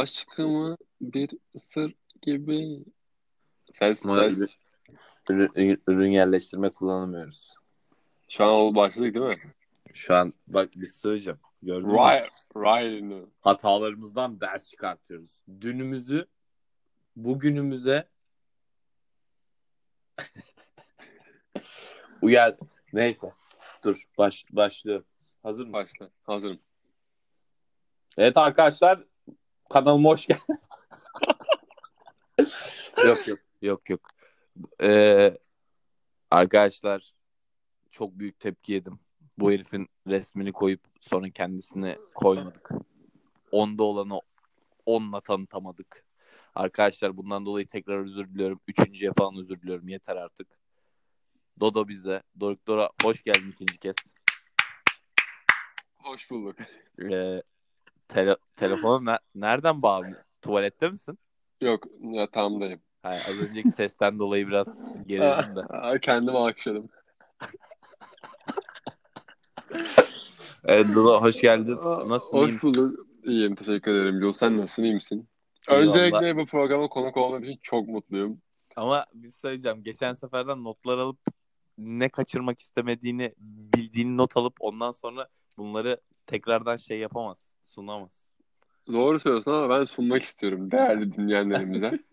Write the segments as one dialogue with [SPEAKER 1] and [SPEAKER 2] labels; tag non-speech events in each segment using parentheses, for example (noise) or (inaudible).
[SPEAKER 1] aşkımı bir ısır gibi. Ses
[SPEAKER 2] Ama
[SPEAKER 1] ses.
[SPEAKER 2] Ürün, ürün yerleştirme kullanamıyoruz.
[SPEAKER 1] Şu an oldu başladık değil mi?
[SPEAKER 2] Şu an bak bir söyleyeceğim. Gördün mü?
[SPEAKER 1] Ryan. Ryan'ı.
[SPEAKER 2] Hatalarımızdan ders çıkartıyoruz. Dünümüzü bugünümüze (laughs) uyar. Neyse. Dur. Baş, başlıyorum. Hazır mısın?
[SPEAKER 1] Başla. Hazırım.
[SPEAKER 2] Evet arkadaşlar kanalıma hoş geldin. (laughs) yok yok yok yok. Ee, arkadaşlar çok büyük tepki yedim. Bu herifin resmini koyup sonra kendisini koymadık. Onda olanı onunla tanıtamadık. Arkadaşlar bundan dolayı tekrar özür diliyorum. Üçüncüye falan özür diliyorum. Yeter artık. Dodo bizde. Doruk Dora hoş geldin ikinci kez.
[SPEAKER 1] Hoş bulduk.
[SPEAKER 2] Ee, tele, telefonu ne- nereden bağlı? Tuvalette misin?
[SPEAKER 1] Yok yatağımdayım.
[SPEAKER 2] Hayır, az önceki sesten dolayı biraz gerildim de.
[SPEAKER 1] Aa, Kendimi alkışladım. (laughs)
[SPEAKER 2] Evet hoş geldin. Nasılsın? iyi
[SPEAKER 1] Hoş bulduk. İyiyim teşekkür ederim. Yol sen nasılsın iyi misin?
[SPEAKER 2] Eyvallah.
[SPEAKER 1] Öncelikle bu programa konuk olduğum için çok mutluyum.
[SPEAKER 2] Ama bir şey söyleyeceğim. Geçen seferden notlar alıp ne kaçırmak istemediğini bildiğini not alıp ondan sonra bunları tekrardan şey yapamaz. Sunamaz.
[SPEAKER 1] Doğru söylüyorsun ama ben sunmak istiyorum değerli dinleyenlerimize. (laughs)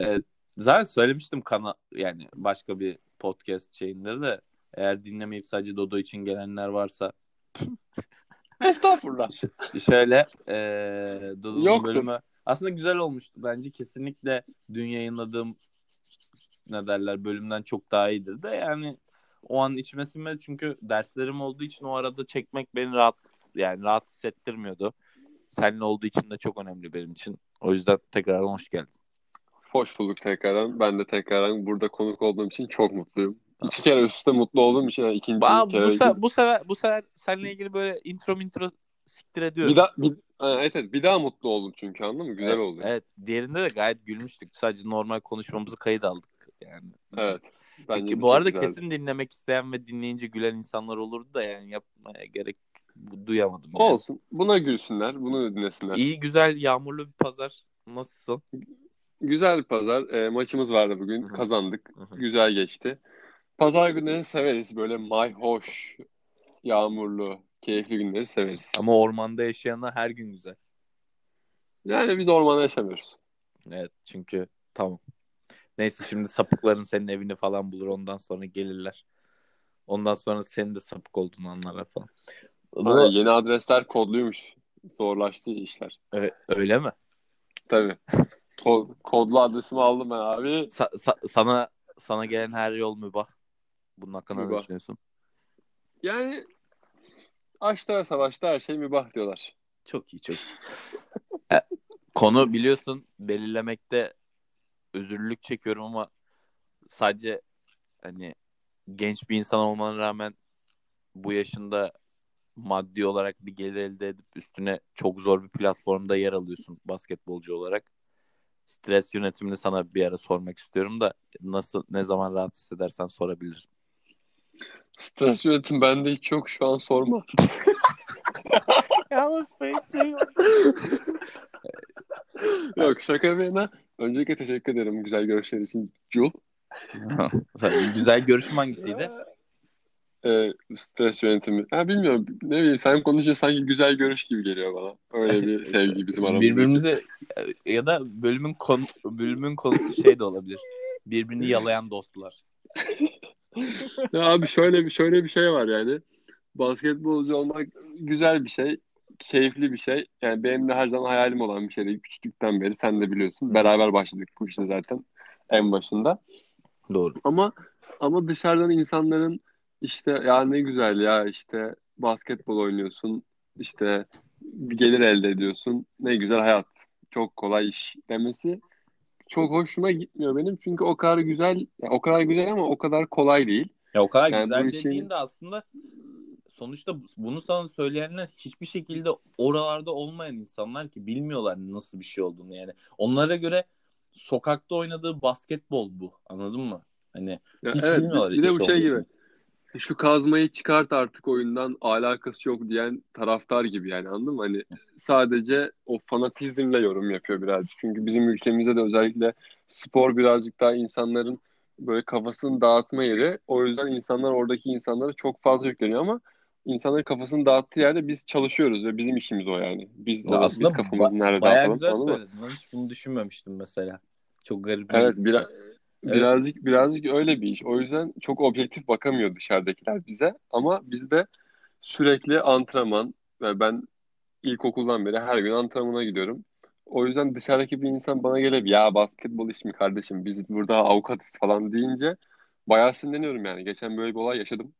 [SPEAKER 2] Evet, zaten söylemiştim kana yani başka bir podcast şeyinde de eğer dinlemeyip sadece Dodo için gelenler varsa (laughs)
[SPEAKER 1] Estağfurullah.
[SPEAKER 2] Ş- şöyle eee Dodo'nun bölümü aslında güzel olmuştu. Bence kesinlikle dün yayınladığım ne derler bölümden çok daha iyidir de yani o an içime sinmedi çünkü derslerim olduğu için o arada çekmek beni rahat yani rahat hissettirmiyordu. Seninle olduğu için de çok önemli benim için. O yüzden tekrardan hoş geldin.
[SPEAKER 1] Hoş bulduk tekrardan. Ben de tekrardan burada konuk olduğum için çok mutluyum. İki kere üst üste mutlu olduğum için yani ikinci
[SPEAKER 2] Ba-
[SPEAKER 1] kere
[SPEAKER 2] bu, se- bu sefer bu sefer seninle ilgili böyle intro intro siktir ediyorum.
[SPEAKER 1] bir daha bir, evet, evet bir daha mutlu oldum çünkü anladın mı? Güzel
[SPEAKER 2] evet,
[SPEAKER 1] oldu.
[SPEAKER 2] Evet. Diğerinde de gayet gülmüştük. Sadece normal konuşmamızı kayıt aldık yani.
[SPEAKER 1] Evet. Bence
[SPEAKER 2] Peki, bu arada
[SPEAKER 1] güzeldi.
[SPEAKER 2] kesin dinlemek isteyen ve dinleyince gülen insanlar olurdu da yani yapmaya gerek duyamadım. yani.
[SPEAKER 1] Olsun. Buna gülsünler. Bunu dinlesinler.
[SPEAKER 2] İyi güzel yağmurlu bir pazar. Nasılsın?
[SPEAKER 1] Güzel bir pazar. E, maçımız vardı bugün.
[SPEAKER 2] Hı hı.
[SPEAKER 1] Kazandık.
[SPEAKER 2] Hı hı.
[SPEAKER 1] Güzel geçti. Pazar günleri severiz. Böyle mayhoş, yağmurlu, keyifli günleri severiz.
[SPEAKER 2] Ama ormanda yaşayana her gün güzel.
[SPEAKER 1] Yani biz ormanda yaşamıyoruz.
[SPEAKER 2] Evet çünkü tamam. Neyse şimdi sapıkların senin evini falan bulur ondan sonra gelirler. Ondan sonra senin de sapık olduğunu anlarlar falan.
[SPEAKER 1] Ha, yeni adresler kodluymuş. Zorlaştı işler.
[SPEAKER 2] Evet, öyle mi?
[SPEAKER 1] Tabii. Ko- kodlu adresimi aldım ben abi.
[SPEAKER 2] Sa- sa- sana sana gelen her yol mübah. Bunun hakkında ne
[SPEAKER 1] Mübah.
[SPEAKER 2] düşünüyorsun?
[SPEAKER 1] Yani aşkta ve savaşta her şey mübah diyorlar.
[SPEAKER 2] Çok iyi, çok iyi. E, Konu biliyorsun belirlemekte özürlülük çekiyorum ama sadece hani genç bir insan olmana rağmen bu yaşında maddi olarak bir gelir elde edip üstüne çok zor bir platformda yer alıyorsun basketbolcu olarak. Stres yönetimini sana bir ara sormak istiyorum da nasıl ne zaman rahat hissedersen sorabilirsin.
[SPEAKER 1] Stres yönetim bende hiç yok şu an sorma. (laughs)
[SPEAKER 2] Yalnız
[SPEAKER 1] Yok şaka bir yana. Öncelikle teşekkür ederim güzel görüşler için Jul. (laughs)
[SPEAKER 2] Güzel görüşüm hangisiydi?
[SPEAKER 1] Ee, (laughs) stres yönetimi. Ha, bilmiyorum ne bileyim sen konuşunca sanki güzel görüş gibi geliyor bana. Öyle bir (laughs) sevgi bizim aramızda.
[SPEAKER 2] Birbirimize ya da bölümün konu, bölümün konusu şey de olabilir. Birbirini yalayan dostlar.
[SPEAKER 1] Ya abi şöyle bir şöyle bir şey var yani. Basketbolcu olmak güzel bir şey. Keyifli bir şey. Yani benim de her zaman hayalim olan bir şeydi küçüklükten beri. Sen de biliyorsun. Beraber başladık bu işte zaten en başında.
[SPEAKER 2] Doğru.
[SPEAKER 1] Ama ama dışarıdan insanların işte ya ne güzel ya işte basketbol oynuyorsun işte bir gelir elde ediyorsun ne güzel hayat çok kolay iş demesi çok hoşuma gitmiyor benim çünkü o kadar güzel o kadar güzel ama o kadar kolay değil.
[SPEAKER 2] Ya o kadar
[SPEAKER 1] Yani
[SPEAKER 2] güzel
[SPEAKER 1] işin-
[SPEAKER 2] dediğin de aslında sonuçta bunu sana söyleyenler hiçbir şekilde oralarda olmayan insanlar ki bilmiyorlar nasıl bir şey olduğunu yani. Onlara göre sokakta oynadığı basketbol bu. Anladın mı? Hani
[SPEAKER 1] Ya
[SPEAKER 2] Hiç
[SPEAKER 1] evet
[SPEAKER 2] bilmiyorlar
[SPEAKER 1] bir, bir de bu şey gibi
[SPEAKER 2] olduğunu.
[SPEAKER 1] şu kazmayı çıkart artık oyundan alakası yok diyen taraftar gibi yani anladın mı? Hani sadece o fanatizmle yorum yapıyor birazcık. Çünkü bizim ülkemizde de özellikle spor birazcık daha insanların böyle kafasını dağıtma yeri. O yüzden insanlar oradaki insanlara çok fazla yükleniyor ama insanların kafasını dağıttığı yerde biz çalışıyoruz ve bizim işimiz o yani. Biz, o,
[SPEAKER 2] aslında
[SPEAKER 1] biz kafamızı
[SPEAKER 2] ba-
[SPEAKER 1] nerede
[SPEAKER 2] bayağı güzel
[SPEAKER 1] mı?
[SPEAKER 2] söyledin. Ben hiç bunu düşünmemiştim mesela. Çok garip.
[SPEAKER 1] Evet,
[SPEAKER 2] bir-
[SPEAKER 1] bira-
[SPEAKER 2] Evet.
[SPEAKER 1] birazcık birazcık öyle bir iş. O yüzden çok objektif bakamıyor dışarıdakiler bize. Ama bizde sürekli antrenman ve ben ilkokuldan beri her gün antrenmana gidiyorum. O yüzden dışarıdaki bir insan bana gelip ya basketbol iş mi kardeşim biz burada avukatız falan deyince bayağı sinirleniyorum yani. Geçen böyle bir olay yaşadım.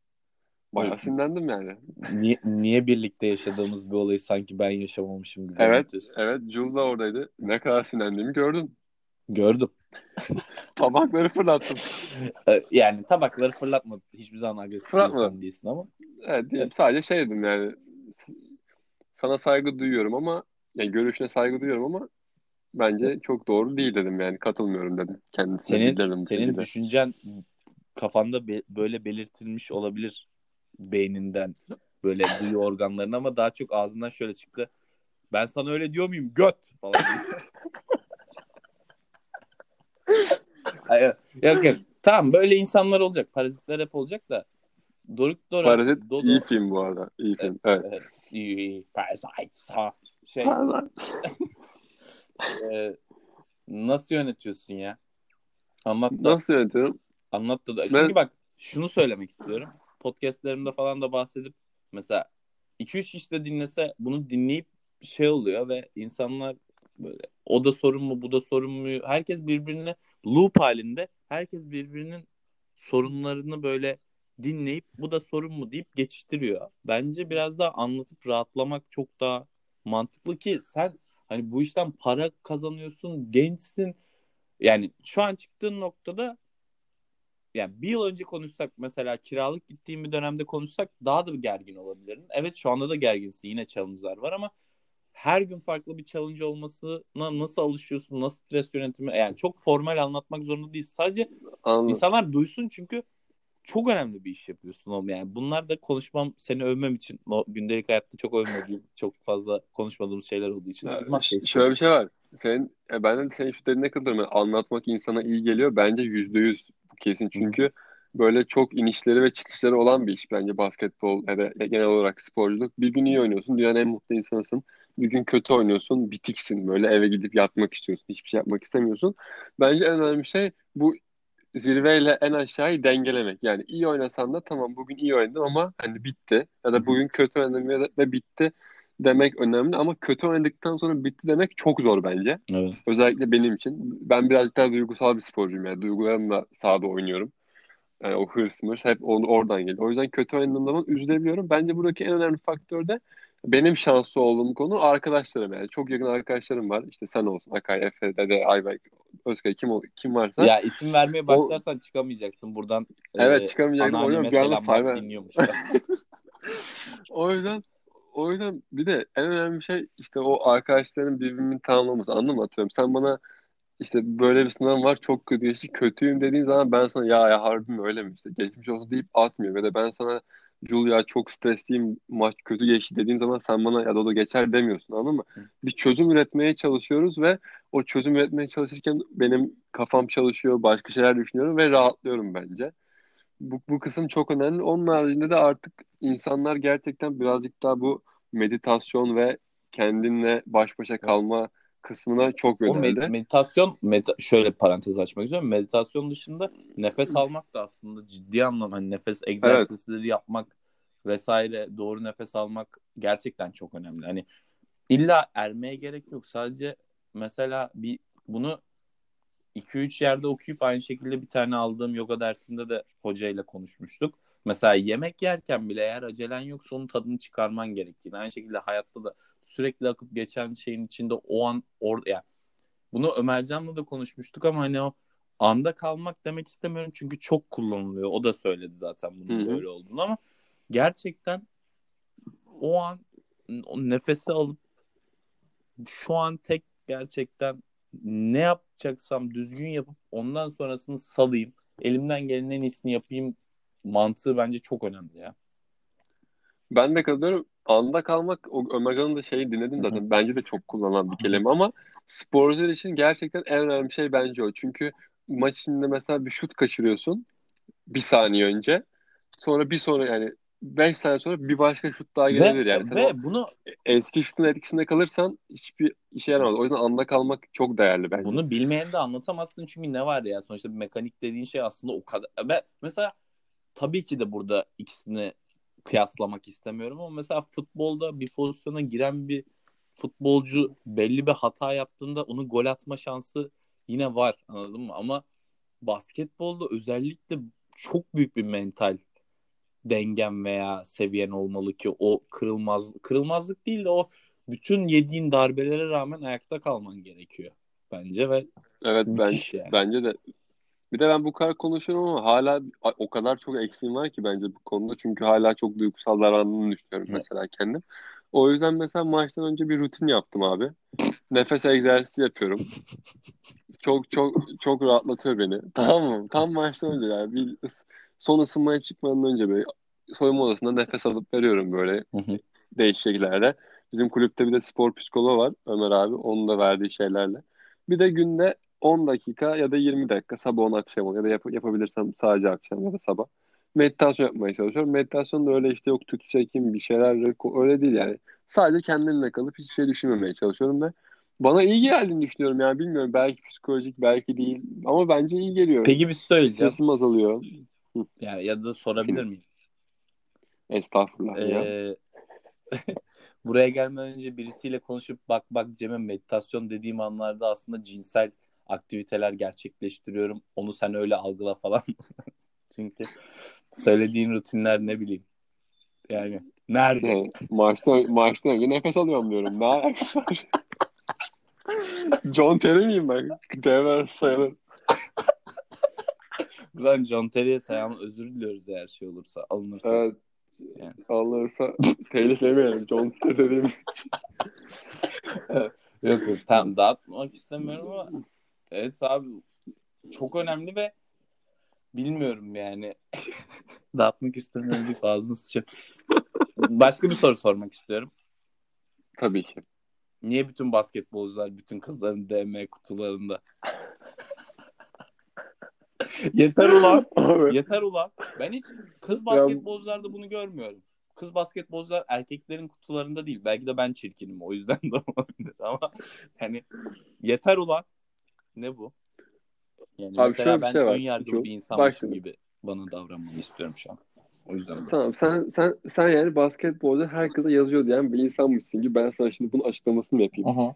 [SPEAKER 1] Bayağı
[SPEAKER 2] Evet.
[SPEAKER 1] sinirlendim yani.
[SPEAKER 2] Niye, niye birlikte yaşadığımız bir olayı sanki ben yaşamamışım gibi
[SPEAKER 1] Evet, evet Jules da oradaydı. Ne kadar sinirlendiğimi gördün.
[SPEAKER 2] Gördüm. (laughs)
[SPEAKER 1] Tabakları fırlattım.
[SPEAKER 2] Ee, Yani tabakları fırlatmadı. Hiçbir zaman agresif insan değilsin ama.
[SPEAKER 1] Evet, diyeyim, sadece şey dedim yani sana saygı duyuyorum ama yani görüşüne saygı duyuyorum ama bence çok doğru değil dedim yani katılmıyorum dedim. Kendisine
[SPEAKER 2] Senin
[SPEAKER 1] bu
[SPEAKER 2] senin düşüncen kafanda be- böyle belirtilmiş olabilir beyninden böyle duyu organlarına ama daha çok ağzından şöyle çıktı. Ben sana öyle diyor muyum? Göt falan. (laughs) Hayır, yok yok. Tamam böyle insanlar olacak. Parazitler hep olacak da. Doruk Dora.
[SPEAKER 1] Parazit
[SPEAKER 2] Dodo.
[SPEAKER 1] iyi film bu arada. İyi film. Evet.
[SPEAKER 2] Evet. iyi, Parasites ha. Şey, (laughs) e, nasıl yönetiyorsun ya? Anlat da.
[SPEAKER 1] Nasıl yönetiyorum?
[SPEAKER 2] Anlat da.
[SPEAKER 1] Ben-
[SPEAKER 2] Çünkü bak şunu söylemek istiyorum. Podcastlerimde falan da bahsedip mesela 2-3 kişi de dinlese bunu dinleyip şey oluyor ve insanlar böyle o da sorun mu bu da sorun mu herkes birbirine loop halinde herkes birbirinin sorunlarını böyle dinleyip bu da sorun mu deyip geçiştiriyor. Bence biraz daha anlatıp rahatlamak çok daha mantıklı ki sen hani bu işten para kazanıyorsun, gençsin. Yani şu an çıktığın noktada yani bir yıl önce konuşsak mesela kiralık gittiğim bir dönemde konuşsak daha da gergin olabilirim. Evet şu anda da gerginsin yine challenge'lar var ama her gün farklı bir challenge olmasına nasıl alışıyorsun, nasıl stres yönetimi yani çok formal anlatmak zorunda değil. Sadece
[SPEAKER 1] Anladım.
[SPEAKER 2] insanlar duysun çünkü çok önemli bir iş yapıyorsun oğlum yani. Bunlar da konuşmam, seni övmem için o gündelik hayatta çok övmediğim, çok fazla konuşmadığımız şeyler olduğu için.
[SPEAKER 1] Ya, şöyle bir şey var. Senin, e, ben de senin şu dediğine katılıyorum. Yani anlatmak insana iyi geliyor. Bence yüzde yüz kesin. Çünkü böyle çok inişleri ve çıkışları olan bir iş bence basketbol ya da genel olarak sporculuk. Bir gün iyi oynuyorsun, dünyanın en mutlu insanısın. Bir gün kötü oynuyorsun, bitiksin. Böyle eve gidip yatmak istiyorsun. Hiçbir şey yapmak istemiyorsun. Bence en önemli şey bu zirveyle en aşağıyı dengelemek. Yani iyi oynasan da tamam bugün iyi oynadım ama hani bitti. Ya da bugün kötü oynadım ya da, ve bitti demek önemli. Ama kötü oynadıktan sonra bitti demek çok zor bence.
[SPEAKER 2] Evet.
[SPEAKER 1] Özellikle benim için. Ben birazcık daha duygusal bir sporcuyum yani. Duygularımla sahada oynuyorum. Yani o hırs mırs hep onu oradan geliyor. O yüzden kötü oynadığım zaman üzülebiliyorum. Bence buradaki en önemli faktör de benim şanslı olduğum konu arkadaşlarım yani. Çok yakın arkadaşlarım var. İşte sen olsun, Akay, Efe, Dede, Ayberk, Özkay kim, ol- kim varsa.
[SPEAKER 2] Ya isim vermeye başlarsan çıkamayacaksın buradan.
[SPEAKER 1] Evet,
[SPEAKER 2] Ee,
[SPEAKER 1] çıkamayacaktım. (laughs) O yüzden bir anda sayma-. O yüzden o yüzden bir de en önemli şey işte o arkadaşların birbirini tamamlaması. Anladın mı? Atıyorum sen bana işte böyle bir sınav var çok kötü geçti kötüyüm dediğin zaman ben sana ya ya harbi mi öyle mi işte geçmiş olsun deyip atmıyorum. Ya da ben sana Julia çok stresliyim maç kötü geçti dediğim zaman sen bana ya da o da geçer demiyorsun anladın mı?
[SPEAKER 2] Hı.
[SPEAKER 1] Bir çözüm üretmeye çalışıyoruz ve o çözüm üretmeye çalışırken benim kafam çalışıyor başka şeyler düşünüyorum ve rahatlıyorum bence. Bu, bu kısım çok önemli. Onun haricinde de artık insanlar gerçekten birazcık daha bu meditasyon ve kendinle baş başa kalma kısmına çok
[SPEAKER 2] O med-
[SPEAKER 1] yöneldi.
[SPEAKER 2] meditasyon meta- şöyle parantez açmak istiyorum. Meditasyon dışında (clears throat) nefes almak da aslında ciddi anlamda hani nefes egzersizleri yapmak vesaire doğru nefes almak gerçekten çok önemli. Hani illa ermeye gerek yok. Sadece mesela bir bunu 2-3 yerde okuyup aynı şekilde bir tane aldığım yoga dersinde de hocayla konuşmuştuk. Mesela yemek yerken bile eğer acelen yoksa onun tadını çıkarman gerektiğini. Aynı şekilde hayatta da sürekli akıp geçen şeyin içinde o an orada yani bunu Ömercan'la da konuşmuştuk ama hani o anda kalmak demek istemiyorum çünkü çok kullanılıyor. O da söyledi zaten bunun böyle olduğunu ama gerçekten o an o nefesi alıp şu an tek gerçekten ne yapacaksam düzgün yapıp ondan sonrasını salayım. Elimden gelenin en iyisini yapayım mantığı bence çok önemli ya.
[SPEAKER 1] Ben de katılıyorum. Anda kalmak, o Ömercan'ın da şeyi dinledim zaten. Bence de çok kullanılan bir kelime ama sporcular için gerçekten en önemli şey bence o. Çünkü maç içinde mesela bir şut kaçırıyorsun bir saniye önce. Sonra bir sonra yani 5 saniye sonra bir başka şut daha gelebilir
[SPEAKER 2] Ve,
[SPEAKER 1] yani. Sen
[SPEAKER 2] ve bunu
[SPEAKER 1] eski şutun etkisinde kalırsan hiçbir işe yaramaz. O yüzden anda kalmak çok değerli bence.
[SPEAKER 2] bunu bilmeyen de anlatamazsın çünkü ne var ya sonuçta bir mekanik dediğin şey aslında o kadar. Ve mesela tabii ki de burada ikisini kıyaslamak istemiyorum ama mesela futbolda bir pozisyona giren bir futbolcu belli bir hata yaptığında onu gol atma şansı yine var anladın mı? Ama basketbolda özellikle çok büyük bir mental dengen veya seviyen olmalı ki o kırılmaz kırılmazlık değil de o bütün yediğin darbelere rağmen ayakta kalman gerekiyor bence ve
[SPEAKER 1] Evet ben
[SPEAKER 2] yani.
[SPEAKER 1] bence de. Bir de ben bu kadar konuşuyorum ama hala o kadar çok eksiğim var ki bence bu konuda. Çünkü hala çok duygusal davrandığını düşünüyorum
[SPEAKER 2] Evet.
[SPEAKER 1] mesela kendim. O yüzden mesela maçtan önce bir rutin yaptım abi. Nefes egzersizi yapıyorum. (laughs) Çok çok çok rahatlatıyor beni. Tamam mı? Tam maçtan önce yani bir son ısınmaya çıkmadan önce böyle soyunma odasında nefes alıp veriyorum böyle değişik şekillerde. Bizim kulüpte bir de spor psikoloğu var Ömer abi. Onun da verdiği şeylerle. Bir de günde 10 dakika ya da 20 dakika sabah 10 akşam 10 ya da yap- yapabilirsem sadece akşam ya da sabah meditasyon yapmaya çalışıyorum. Meditasyon da öyle işte yok tüt çekim bir şeyler öyle değil yani. Sadece kendimle kalıp hiçbir şey düşünmemeye çalışıyorum ve bana iyi geldiğini düşünüyorum yani bilmiyorum belki psikolojik belki değil ama bence iyi geliyor.
[SPEAKER 2] Peki bir şey söyleyeceğim.
[SPEAKER 1] Stresim azalıyor.
[SPEAKER 2] Yani ya da sorabilir miyim?
[SPEAKER 1] Estağfurullah ya.
[SPEAKER 2] Ee, (laughs) buraya gelmeden önce birisiyle konuşup bak bak Cem'e meditasyon dediğim anlarda aslında cinsel aktiviteler gerçekleştiriyorum. Onu sen öyle algıla falan. (laughs) Çünkü söylediğin rutinler ne bileyim. Yani nerede?
[SPEAKER 1] Evet, maçtan, maçtan önce nefes alıyorum diyorum. Ne alakası var? (laughs) John Terry miyim ben? Devre sayılır.
[SPEAKER 2] Buradan John Terry'e selam özür diliyoruz eğer şey olursa alınırsa.
[SPEAKER 1] Evet.
[SPEAKER 2] Yani.
[SPEAKER 1] Alırsa telif yemeyelim. John Terry dediğim. (laughs)
[SPEAKER 2] Yok yok tamam dağıtmak istemiyorum ama evet abi çok önemli ve bilmiyorum yani (laughs) dağıtmak istemiyorum deyip ağzını sıçıyor. Başka bir soru sormak istiyorum.
[SPEAKER 1] Tabii ki.
[SPEAKER 2] Niye bütün basketbolcular bütün kızların DM kutularında? (laughs) Yeter ulan.
[SPEAKER 1] Abi,
[SPEAKER 2] Yeter ulan. Ben hiç kız basketbolcularda bunu görmüyorum. Kız basketbolcular erkeklerin kutularında değil. Belki de ben çirkinim o yüzden de olabilir ama yani yeter ulan. Ne bu? Yani
[SPEAKER 1] Abi
[SPEAKER 2] mesela
[SPEAKER 1] şöyle bir
[SPEAKER 2] ben
[SPEAKER 1] şey var.
[SPEAKER 2] ön yargılı
[SPEAKER 1] Çok-
[SPEAKER 2] bir insanmışım gibi bana davranmanı istiyorum şu an. O yüzden de.
[SPEAKER 1] Tamam sen sen sen yani basketbolda herkese yazıyor diyen bir insanmışsın ki ben sana şimdi bunun açıklamasını yapayım.
[SPEAKER 2] Aha.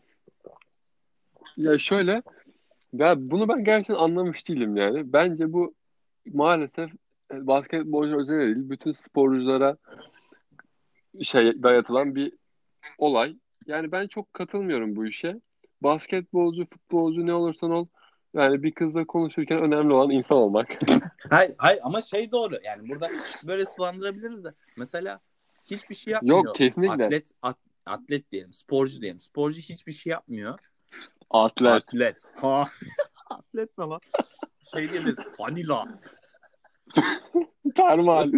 [SPEAKER 1] Ya şöyle ya bunu ben gerçekten anlamış değilim yani. Bence bu maalesef e, basketbolcu özel değil. Bütün sporculara şey dayatılan bir olay. Yani ben çok katılmıyorum bu işe. Basketbolcu, futbolcu ne olursan ol yani bir kızla konuşurken önemli olan insan olmak. (laughs)
[SPEAKER 2] Hayır, hayır ama şey doğru. Yani burada böyle sulandırabiliriz de. Mesela hiçbir şey yapmıyor.
[SPEAKER 1] Yok kesinlikle.
[SPEAKER 2] Atlet, at- atlet diyelim, sporcu diyelim. Sporcu hiçbir şey yapmıyor.
[SPEAKER 1] Atlet.
[SPEAKER 2] Atlet. Ha. (laughs) atlet ne lan? Şey diyebiliriz. Vanilla.
[SPEAKER 1] Termal.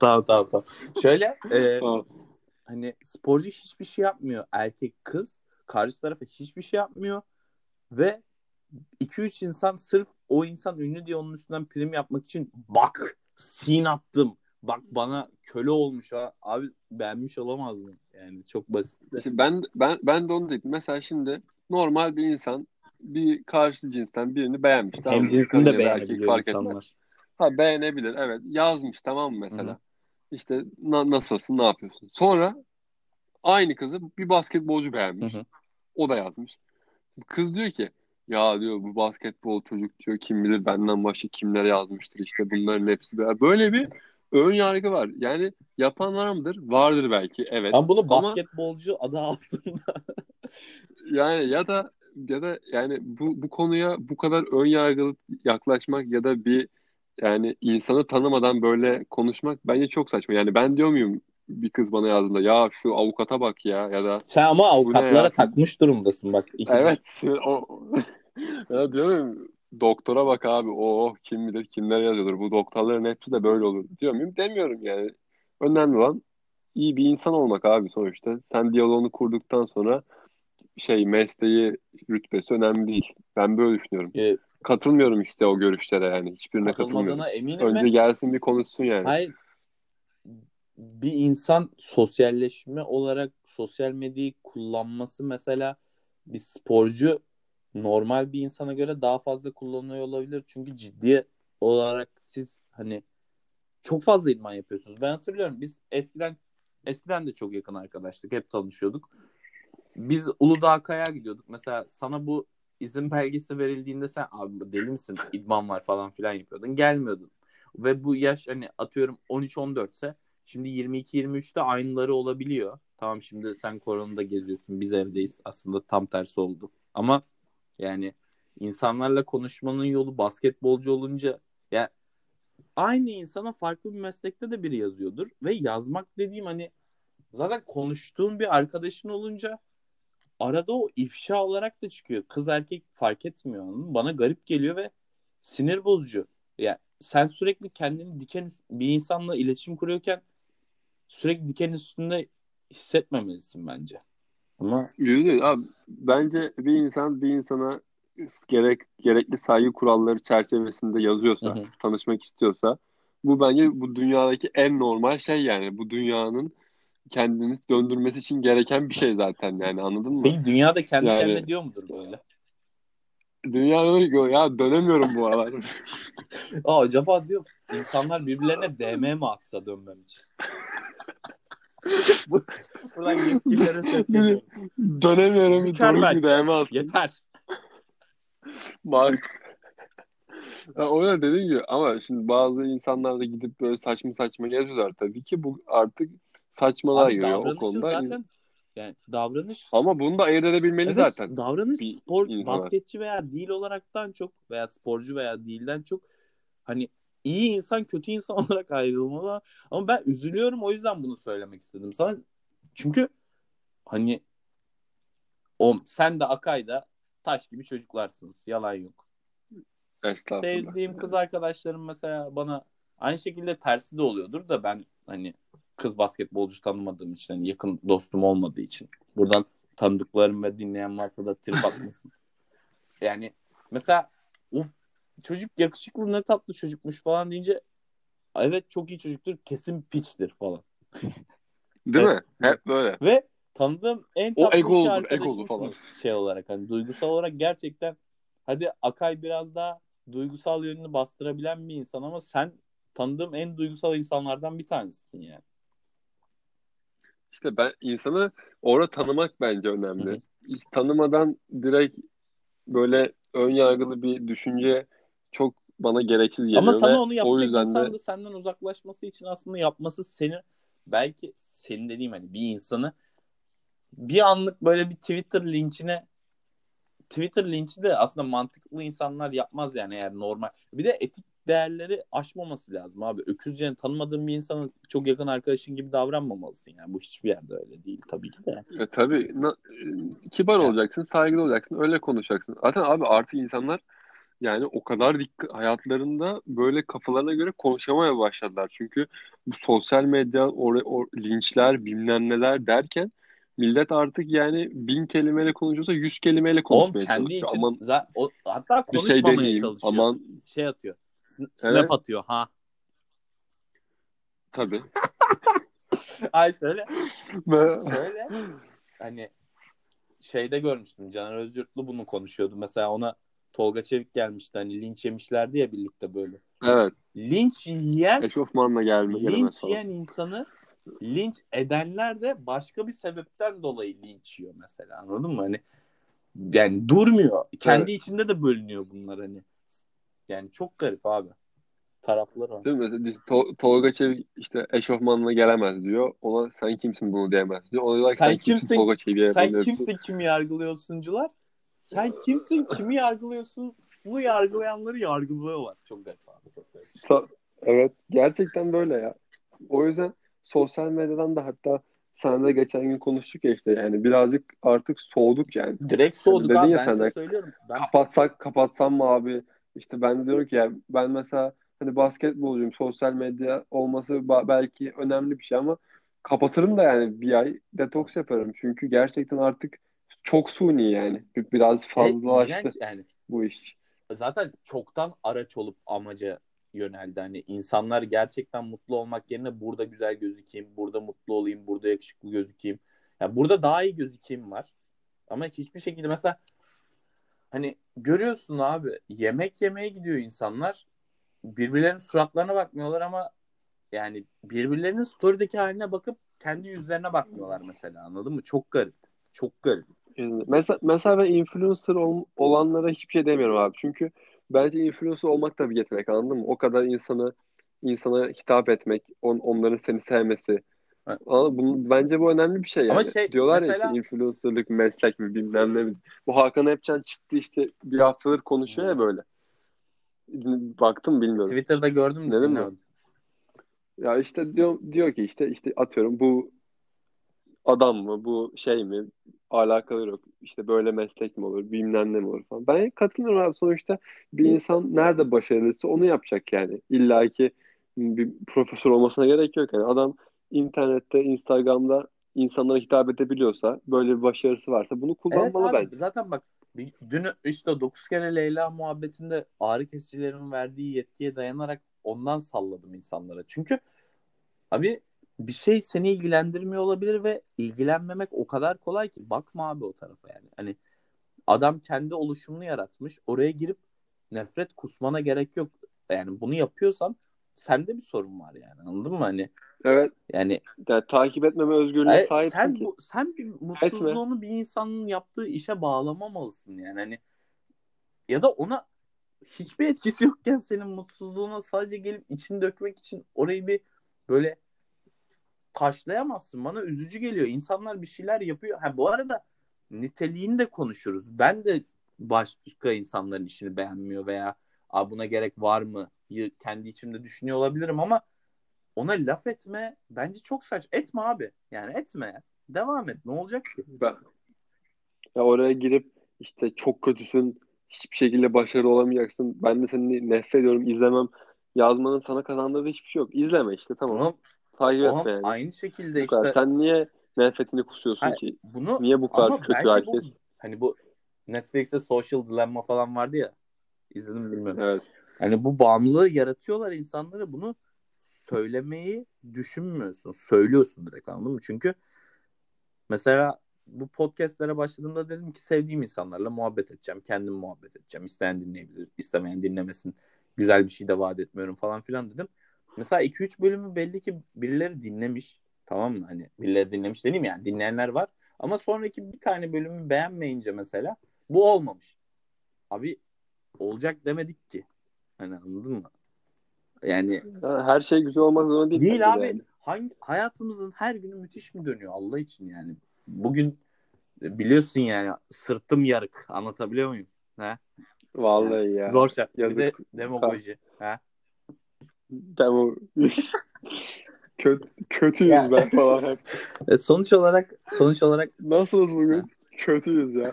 [SPEAKER 2] Tamam tamam tamam. Şöyle e,
[SPEAKER 1] Tamam.
[SPEAKER 2] hani sporcu hiçbir şey yapmıyor. Erkek kız karşı tarafa hiçbir şey yapmıyor ve 2-3 insan sırf o insan ünlü diye onun üstünden prim yapmak için bak sin attım. Bak bana köle olmuş ha. Abi beğenmiş olamaz mı? Yani çok basit.
[SPEAKER 1] Ben ben ben de onu dedim. Mesela şimdi normal bir insan bir karşı cinsten birini beğenmiş. Tamam
[SPEAKER 2] Hem cinsini de beğenebiliyor
[SPEAKER 1] fark
[SPEAKER 2] insanlar.
[SPEAKER 1] etmez. Ha beğenebilir evet. Yazmış tamam mı mesela?
[SPEAKER 2] Hı
[SPEAKER 1] İşte na- nasılsın ne yapıyorsun? Sonra aynı kızı bir basketbolcu beğenmiş.
[SPEAKER 2] Hı hı.
[SPEAKER 1] O da yazmış. Kız diyor ki ya diyor bu basketbol çocuk diyor kim bilir benden başka kimler yazmıştır işte bunların hepsi. be-" Böyle bir ön yargı var. Yani yapan var mıdır? Vardır belki evet.
[SPEAKER 2] Ama bunu
[SPEAKER 1] Ama-
[SPEAKER 2] basketbolcu adı altında. (laughs)
[SPEAKER 1] Yani ya da ya da yani bu bu konuya bu kadar ön yargılı yaklaşmak ya da bir yani insanı tanımadan böyle konuşmak bence çok saçma. Yani ben diyor muyum bir kız bana yazdığında ya şu avukata bak ya ya da
[SPEAKER 2] Sen ama avukatlara takmış durumdasın bak.
[SPEAKER 1] Evet o (laughs) ya diyor muyum doktora bak abi o kim bilir kimler yazıyordur. Bu doktorların hepsi de böyle olur diyor muyum? Demiyorum yani. Önemli olan iyi bir insan olmak abi sonuçta. Sen diyaloğunu kurduktan sonra şey mesleği rütbesi önemli değil. Ben böyle düşünüyorum.
[SPEAKER 2] E,
[SPEAKER 1] Katılmıyorum işte o görüşlere yani. Hiçbirine katılmıyorum.
[SPEAKER 2] eminim
[SPEAKER 1] Önce
[SPEAKER 2] ve
[SPEAKER 1] gelsin bir konuşsun yani.
[SPEAKER 2] hayır bir insan sosyalleşme olarak sosyal medyayı kullanması mesela bir sporcu normal bir insana göre daha fazla kullanıyor olabilir. Çünkü ciddi olarak siz hani çok fazla idman yapıyorsunuz. Ben hatırlıyorum biz eskiden eskiden de çok yakın arkadaştık. Hep tanışıyorduk. Biz Uludağ Kaya'ya gidiyorduk. Mesela sana bu izin belgesi verildiğinde sen abi deli misin? İdman var falan filan yapıyordun. Gelmiyordun. Ve bu yaş hani atıyorum 13-14 ise şimdi 22-23'te aynıları olabiliyor. Tamam şimdi sen koronada geziyorsun. Biz evdeyiz. Aslında tam tersi oldu. Ama yani insanlarla konuşmanın yolu basketbolcu olunca ya aynı insana farklı bir meslekte de biri yazıyordur ve yazmak dediğim hani zaten konuştuğun bir arkadaşın olunca arada o ifşa olarak da çıkıyor. Kız erkek fark etmiyor. mı? Bana garip geliyor ve sinir bozucu. Ya sen sürekli kendini diken bir insanla iletişim kuruyorken sürekli diken üstünde hissetmemelisin bence. Ama
[SPEAKER 1] yüz. Abi, bence bir insan bir insana gerek gerekli saygı kuralları çerçevesinde yazıyorsa,
[SPEAKER 2] Hı hı.
[SPEAKER 1] tanışmak istiyorsa bu bence bu dünyadaki en normal şey yani. Bu dünyanın kendini döndürmesi için gereken bir şey zaten yani anladın mı?
[SPEAKER 2] peki dünyada kendi
[SPEAKER 1] Yani-
[SPEAKER 2] kendine diyor mudur böyle?
[SPEAKER 1] Dünyada diyor ya dönemiyorum bu aralar. (laughs)
[SPEAKER 2] Aa, acaba diyor insanlar birbirlerine DM mi atsa dönmem için. Bu- Buradan yetkililere sesleniyorum.
[SPEAKER 1] Dönemiyorum. Doruk bir at.
[SPEAKER 2] Yeter.
[SPEAKER 1] Mark. Ya o yüzden dediğim gibi ama şimdi bazı insanlar da gidip böyle saçma saçma yazıyorlar tabii ki bu artık saçmalığa
[SPEAKER 2] Abi
[SPEAKER 1] giriyor o konuda.
[SPEAKER 2] zaten yani davranış
[SPEAKER 1] Ama bunu da ayırt edebilmeli
[SPEAKER 2] Evet,
[SPEAKER 1] zaten.
[SPEAKER 2] davranış
[SPEAKER 1] bir
[SPEAKER 2] spor
[SPEAKER 1] insana.
[SPEAKER 2] basketçi veya değil olaraktan çok veya sporcu veya değilden çok hani iyi insan kötü insan (laughs) olarak ayrılmalı. Ama ben üzülüyorum o yüzden bunu söylemek istedim sana. Çünkü hani o sen de Akay da taş gibi çocuklarsınız. Yalan yok.
[SPEAKER 1] Estağfurullah.
[SPEAKER 2] Sevdiğim kız arkadaşlarım mesela bana aynı şekilde tersi de oluyordur da ben hani kız basketbolcu tanımadığım için hani yakın dostum olmadığı için buradan tanıdıklarım ve dinleyen varsa da trip atmasın. (laughs) Yani mesela uf çocuk yakışıklı ne tatlı çocukmuş falan deyince evet çok iyi çocuktur kesin piçtir falan.
[SPEAKER 1] Değil
[SPEAKER 2] Evet.
[SPEAKER 1] mi? Hep böyle.
[SPEAKER 2] Ve tanıdığım en
[SPEAKER 1] O
[SPEAKER 2] tatlı iki
[SPEAKER 1] egoludur,
[SPEAKER 2] arkadaşımsınız
[SPEAKER 1] egolu falan. (laughs)
[SPEAKER 2] şey olarak hani duygusal olarak gerçekten hadi Akay biraz daha duygusal yönünü bastırabilen bir insan ama sen tanıdığım en duygusal insanlardan bir tanesisin yani.
[SPEAKER 1] İşte ben insanı orada tanımak bence önemli. Hiç tanımadan direkt böyle ön yargılı bir düşünce çok bana gereksiz geliyor
[SPEAKER 2] Ama sana onu
[SPEAKER 1] o
[SPEAKER 2] yapacak
[SPEAKER 1] yüzden
[SPEAKER 2] insan
[SPEAKER 1] de
[SPEAKER 2] da senden uzaklaşması için aslında yapması seni belki senin dediğim hani bir insanı bir anlık böyle bir Twitter linçine Twitter linçi de aslında mantıklı insanlar yapmaz yani eğer normal. Bir de etik değerleri aşmaması lazım abi. Öküzceğini tanımadığın bir insana çok yakın arkadaşın gibi davranmamalısın yani. Bu hiçbir yerde öyle değil tabii ki de.
[SPEAKER 1] E, tabii na- e, kibar
[SPEAKER 2] Evet.
[SPEAKER 1] olacaksın, saygılı olacaksın, öyle konuşacaksın. Zaten abi artık insanlar yani o kadar dikkat hayatlarında böyle kafalarına göre konuşamaya başladılar. Çünkü bu sosyal medya, o, o linçler, bilmem neler derken millet artık yani bin kelimeyle konuşuyorsa yüz kelimeyle
[SPEAKER 2] Oğlum
[SPEAKER 1] konuşmaya
[SPEAKER 2] kendi
[SPEAKER 1] çalışıyor.
[SPEAKER 2] için
[SPEAKER 1] Aman
[SPEAKER 2] za- o, hatta
[SPEAKER 1] bir şey
[SPEAKER 2] konuşmamaya
[SPEAKER 1] deneyeyim,
[SPEAKER 2] çalışıyor.
[SPEAKER 1] aman
[SPEAKER 2] Şey atıyor. Sn- Snap
[SPEAKER 1] Evet.
[SPEAKER 2] atıyor ha.
[SPEAKER 1] tabii. (laughs)
[SPEAKER 2] Ay şöyle
[SPEAKER 1] Ve-
[SPEAKER 2] şöyle hani şeyde görmüştüm Caner Özyurtlu bunu konuşuyordu. Mesela ona Tolga Çevik gelmişti hani linç yemişlerdi ya birlikte böyle.
[SPEAKER 1] Evet,
[SPEAKER 2] Linç yiyen
[SPEAKER 1] eşofmanla gelme
[SPEAKER 2] linç
[SPEAKER 1] falan.
[SPEAKER 2] yiyen insanı linç edenler de başka bir sebepten dolayı linç yiyor mesela anladın mı? Hani yani durmuyor. Kendi içinde de bölünüyor bunlar hani. Yani çok garip abi. Taraflar o.
[SPEAKER 1] Değil mi? Mesela To- Tolga Çevik işte eşofmanla gelemez diyor. Ona sen kimsin bunu diyemez diyor. Ona diyorlar
[SPEAKER 2] Sen
[SPEAKER 1] sen, kimsin
[SPEAKER 2] kimsin-
[SPEAKER 1] Tolga Çevik'e
[SPEAKER 2] Sen kimsin kimi yargılıyorsuncular? Sen kimsin kimi yargılıyorsun? Bu yargılayanları yargılıyorlar. Çok garip abi. Çok garip.
[SPEAKER 1] Evet, gerçekten böyle ya. O yüzden sosyal medyadan da hatta seninle geçen gün konuştuk ya işte yani birazcık artık soğuduk yani.
[SPEAKER 2] Direkt soğuduk
[SPEAKER 1] Dedin
[SPEAKER 2] abi.
[SPEAKER 1] ya
[SPEAKER 2] Ben
[SPEAKER 1] sen de.
[SPEAKER 2] söylüyorum. Ben
[SPEAKER 1] Kapatsak kapatsam mı abi? İşte ben de diyorum ki ya ben mesela hani basketbolcuyum. Sosyal medya olması belki önemli bir şey ama kapatırım da yani bir ay detoks yaparım. Çünkü gerçekten artık çok suni yani. Bir- Biraz fazlalaştı
[SPEAKER 2] iğrenç yani.
[SPEAKER 1] bu iş.
[SPEAKER 2] Zaten çoktan araç olup amaca yöneldi. Hani insanlar gerçekten mutlu olmak yerine burada güzel gözükeyim, burada mutlu olayım, burada yakışıklı gözükeyim. Ya burada daha iyi gözükeyim var. Ama hiçbir şekilde mesela hani görüyorsun abi yemek yemeye gidiyor insanlar. Birbirlerinin suratlarına bakmıyorlar ama yani birbirlerinin story'deki haline bakıp kendi yüzlerine bakmıyorlar mesela anladın mı? Çok garip. Çok garip.
[SPEAKER 1] Mesela, mesela ben influencer ol- olanlara hiçbir şey demiyorum abi. Çünkü bence influencer olmak da bir yetenek anladın mı? O kadar insanı insana hitap etmek, on, onların seni sevmesi.
[SPEAKER 2] Evet.
[SPEAKER 1] Anladın mı? Bunun- bence bu önemli bir şey
[SPEAKER 2] Ama
[SPEAKER 1] yani.
[SPEAKER 2] şey,
[SPEAKER 1] Diyorlar ya
[SPEAKER 2] mesela-
[SPEAKER 1] işte influencerlık meslek mi bilmem ne mi. Bu Hakan Epcan çıktı işte bir haftadır konuşuyor ya böyle. Baktım bilmiyorum.
[SPEAKER 2] Twitter'da gördüm
[SPEAKER 1] Neden mi? Ya işte diyor, diyor ki işte işte atıyorum bu adam mı bu şey mi alakalı yok. İşte böyle meslek mi olur bilmem ne mi olur falan. Ben katılıyorum abi sonuçta bir insan nerede başarılıysa onu yapacak yani. İlla ki bir profesör olmasına gerek yok. Yani adam internette, Instagram'da insanlara hitap edebiliyorsa, böyle bir başarısı varsa bunu
[SPEAKER 2] Evet
[SPEAKER 1] kullanmalı
[SPEAKER 2] abi
[SPEAKER 1] bence.
[SPEAKER 2] zaten bak dün işte 9 kere Leyla muhabbetinde ağrı kesicilerin verdiği yetkiye dayanarak ondan salladım insanlara. Çünkü abi bir şey seni ilgilendirmiyor olabilir ve ilgilenmemek o kadar kolay ki bakma abi o tarafa yani. Hani adam kendi oluşumunu yaratmış. Oraya girip nefret kusmana gerek yok. Yani bunu yapıyorsan sende bir sorun var yani. Anladın mı? Hani
[SPEAKER 1] Evet,
[SPEAKER 2] yani
[SPEAKER 1] yani takip etmeme özgürlüğüne
[SPEAKER 2] Evet,
[SPEAKER 1] sahipsin
[SPEAKER 2] sen
[SPEAKER 1] ki.
[SPEAKER 2] bu, sen bir mutsuzluğunu bir insanın yaptığı işe bağlamamalısın yani hani ya da ona hiçbir etkisi yokken senin mutsuzluğuna sadece gelip içini dökmek için orayı bir böyle taşlayamazsın. Bana üzücü geliyor. İnsanlar bir şeyler yapıyor. Ha bu arada niteliğini de konuşuruz. Ben de başka insanların işini beğenmiyor veya "Aa, buna gerek var mı? Kendi içimde düşünüyor olabilirim ama ona laf etme bence çok saç. Etme abi. Yani etme. Devam et. Ne olacak ki?
[SPEAKER 1] Ben, ya oraya girip işte çok kötüsün, hiçbir şekilde başarılı olamayacaksın. Ben de seni nefret ediyorum, izlemem. Yazmanın sana kazandırdığı hiçbir şey yok. İzleme işte tamam.
[SPEAKER 2] Ama,
[SPEAKER 1] Takip yani.
[SPEAKER 2] aynı şekilde
[SPEAKER 1] Bu kadar.
[SPEAKER 2] işte
[SPEAKER 1] Sen niye nefretini kusuyorsun
[SPEAKER 2] Hayır,
[SPEAKER 1] ki?
[SPEAKER 2] bunu
[SPEAKER 1] Niye bu kadar kötü
[SPEAKER 2] bence bu
[SPEAKER 1] herkes?
[SPEAKER 2] hani bu Netflix'te Social Dilemma falan vardı ya. İzledim mi bilmiyorum.
[SPEAKER 1] Evet.
[SPEAKER 2] Hani bu bağımlılığı yaratıyorlar insanlara bunu söylemeyi düşünmüyorsun. Söylüyorsun direkt anladın mı? Çünkü mesela bu podcastlere başladığımda dedim ki sevdiğim insanlarla muhabbet edeceğim. Kendim muhabbet edeceğim. İsteyen dinleyebilir, istemeyen dinlemesin. Güzel bir şey de vaat etmiyorum falan filan dedim. Mesela 2-3 bölümü belli ki birileri dinlemiş. Tamam mı? Hani birileri dinlemiş dediğim yani dinleyenler var. Ama sonraki bir tane bölümü beğenmeyince mesela bu olmamış. Abi olacak demedik ki. Hani anladın mı? Yani
[SPEAKER 1] Ya Her şey güzel olmak zorunda değil.
[SPEAKER 2] Değil abi.
[SPEAKER 1] yani.
[SPEAKER 2] Hangi hayatımızın her günü müthiş mi dönüyor Allah için yani. Bugün e, biliyorsun yani sırtım yarık. Anlatabiliyor muyum? Ha?
[SPEAKER 1] Vallahi ya.
[SPEAKER 2] Zor şart. Bir de
[SPEAKER 1] yazık.
[SPEAKER 2] demagoji. Ha?
[SPEAKER 1] Demo. (laughs) Kötü, kötüyüz
[SPEAKER 2] Yani.
[SPEAKER 1] ben falan hep.
[SPEAKER 2] E, sonuç olarak sonuç olarak
[SPEAKER 1] Nasılız bugün? Kötüyüz ya.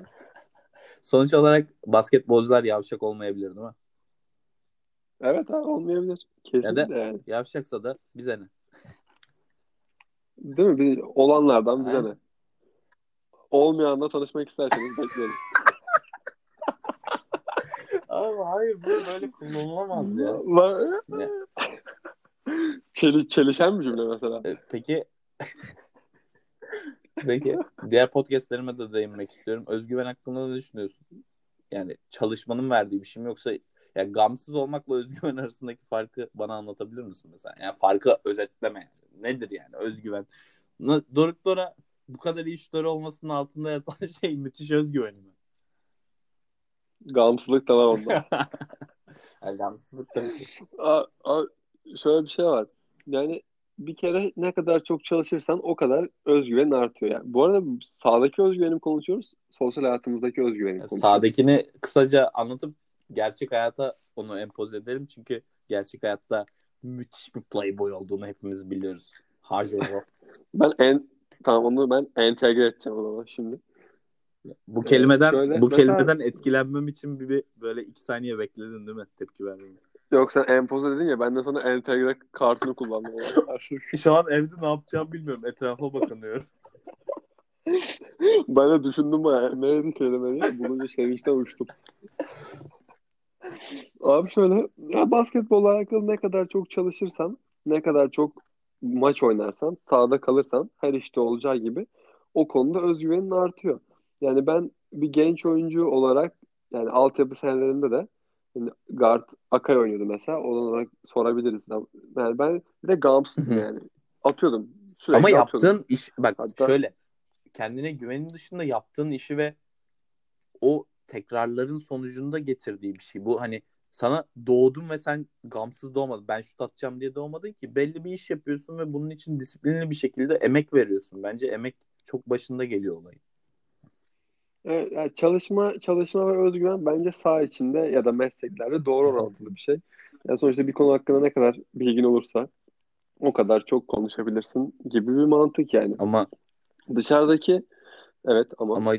[SPEAKER 1] (laughs)
[SPEAKER 2] sonuç olarak basketbolcular yavşak olmayabilir değil mi?
[SPEAKER 1] Evet abi olmayabilir. Kesinlikle yani.
[SPEAKER 2] Yavşaksa da bize ne?
[SPEAKER 1] Değil mi? Bir, olanlardan bize ne? Olmayanla tanışmak isterseniz beklerim. (laughs)
[SPEAKER 2] Abi hayır bu böyle kullanılamaz ya.
[SPEAKER 1] Çeli, çelişen bir cümle mesela.
[SPEAKER 2] E, Peki Peki diğer podcastlerime de değinmek istiyorum. Özgüven hakkında ne düşünüyorsun? Yani çalışmanın verdiği bir şey mi yoksa ya gamsız olmakla özgüven arasındaki farkı bana anlatabilir misin mesela? Yani farkı özetleme yani. Nedir yani özgüven? Doruk Dora bu kadar iyi şutları olmasının altında yatan (laughs) şey müthiş özgüveni mi?
[SPEAKER 1] Gamsızlık da var onda. (laughs)
[SPEAKER 2] Yani gamsızlık
[SPEAKER 1] aa, şöyle bir şey var. Yani bir kere ne kadar çok çalışırsan o kadar özgüven artıyor. Yani bu arada sağdaki özgüveni konuşuyoruz? Sosyal hayatımızdaki özgüveni konuşuyoruz?
[SPEAKER 2] Sağdakini kısaca anlatıp gerçek hayata onu empoze edelim. Çünkü gerçek hayatta müthiş bir playboy olduğunu hepimiz biliyoruz. Harjo. (laughs)
[SPEAKER 1] Ben en tamam onu ben entegre edeceğim o zaman şimdi.
[SPEAKER 2] Bu kelimeden
[SPEAKER 1] şöyle,
[SPEAKER 2] bu
[SPEAKER 1] mesela-
[SPEAKER 2] kelimeden etkilenmem için bir, bir böyle iki saniye bekledin değil mi tepki vermemi?
[SPEAKER 1] Yok sen empoze dedin ya ben de sana entegre kartını kullandım. (laughs)
[SPEAKER 2] Şu an evde ne yapacağımı bilmiyorum. Etrafa bakınıyorum. (laughs)
[SPEAKER 1] ben de düşündüm bayağı. Neydi kelime diye. Bulunca sevinçten uçtum. Abi şöyle ya basketbolla alakalı ne kadar çok çalışırsan, ne kadar çok maç oynarsan, sahada kalırsan her işte olacağı gibi o konuda özgüvenin artıyor. Yani ben bir genç oyuncu olarak yani altyapı senelerinde de yani guard Akay oynuyordu mesela. Ona da sorabiliriz. Yani ben bir de gamsızdım yani. Atıyordum. Sürekli
[SPEAKER 2] Ama
[SPEAKER 1] atıyordum.
[SPEAKER 2] yaptığın iş bak
[SPEAKER 1] Hatta-
[SPEAKER 2] şöyle kendine güvenin dışında yaptığın işi ve o tekrarların sonucunda getirdiği bir şey. Bu hani sana doğdun ve sen gamsız doğmadın. Ben şut atacağım diye doğmadın ki. Belli bir iş yapıyorsun ve bunun için disiplinli bir şekilde emek veriyorsun. Bence emek çok başında geliyor olayın.
[SPEAKER 1] Evet, yani çalışma çalışma ve özgüven bence saha içinde ya da mesleklerde doğru orantılı bir şey. Yani sonuçta bir konu hakkında ne kadar bilgin olursa o kadar çok konuşabilirsin gibi bir mantık yani.
[SPEAKER 2] Ama
[SPEAKER 1] Dışarıdaki evet ama,
[SPEAKER 2] ama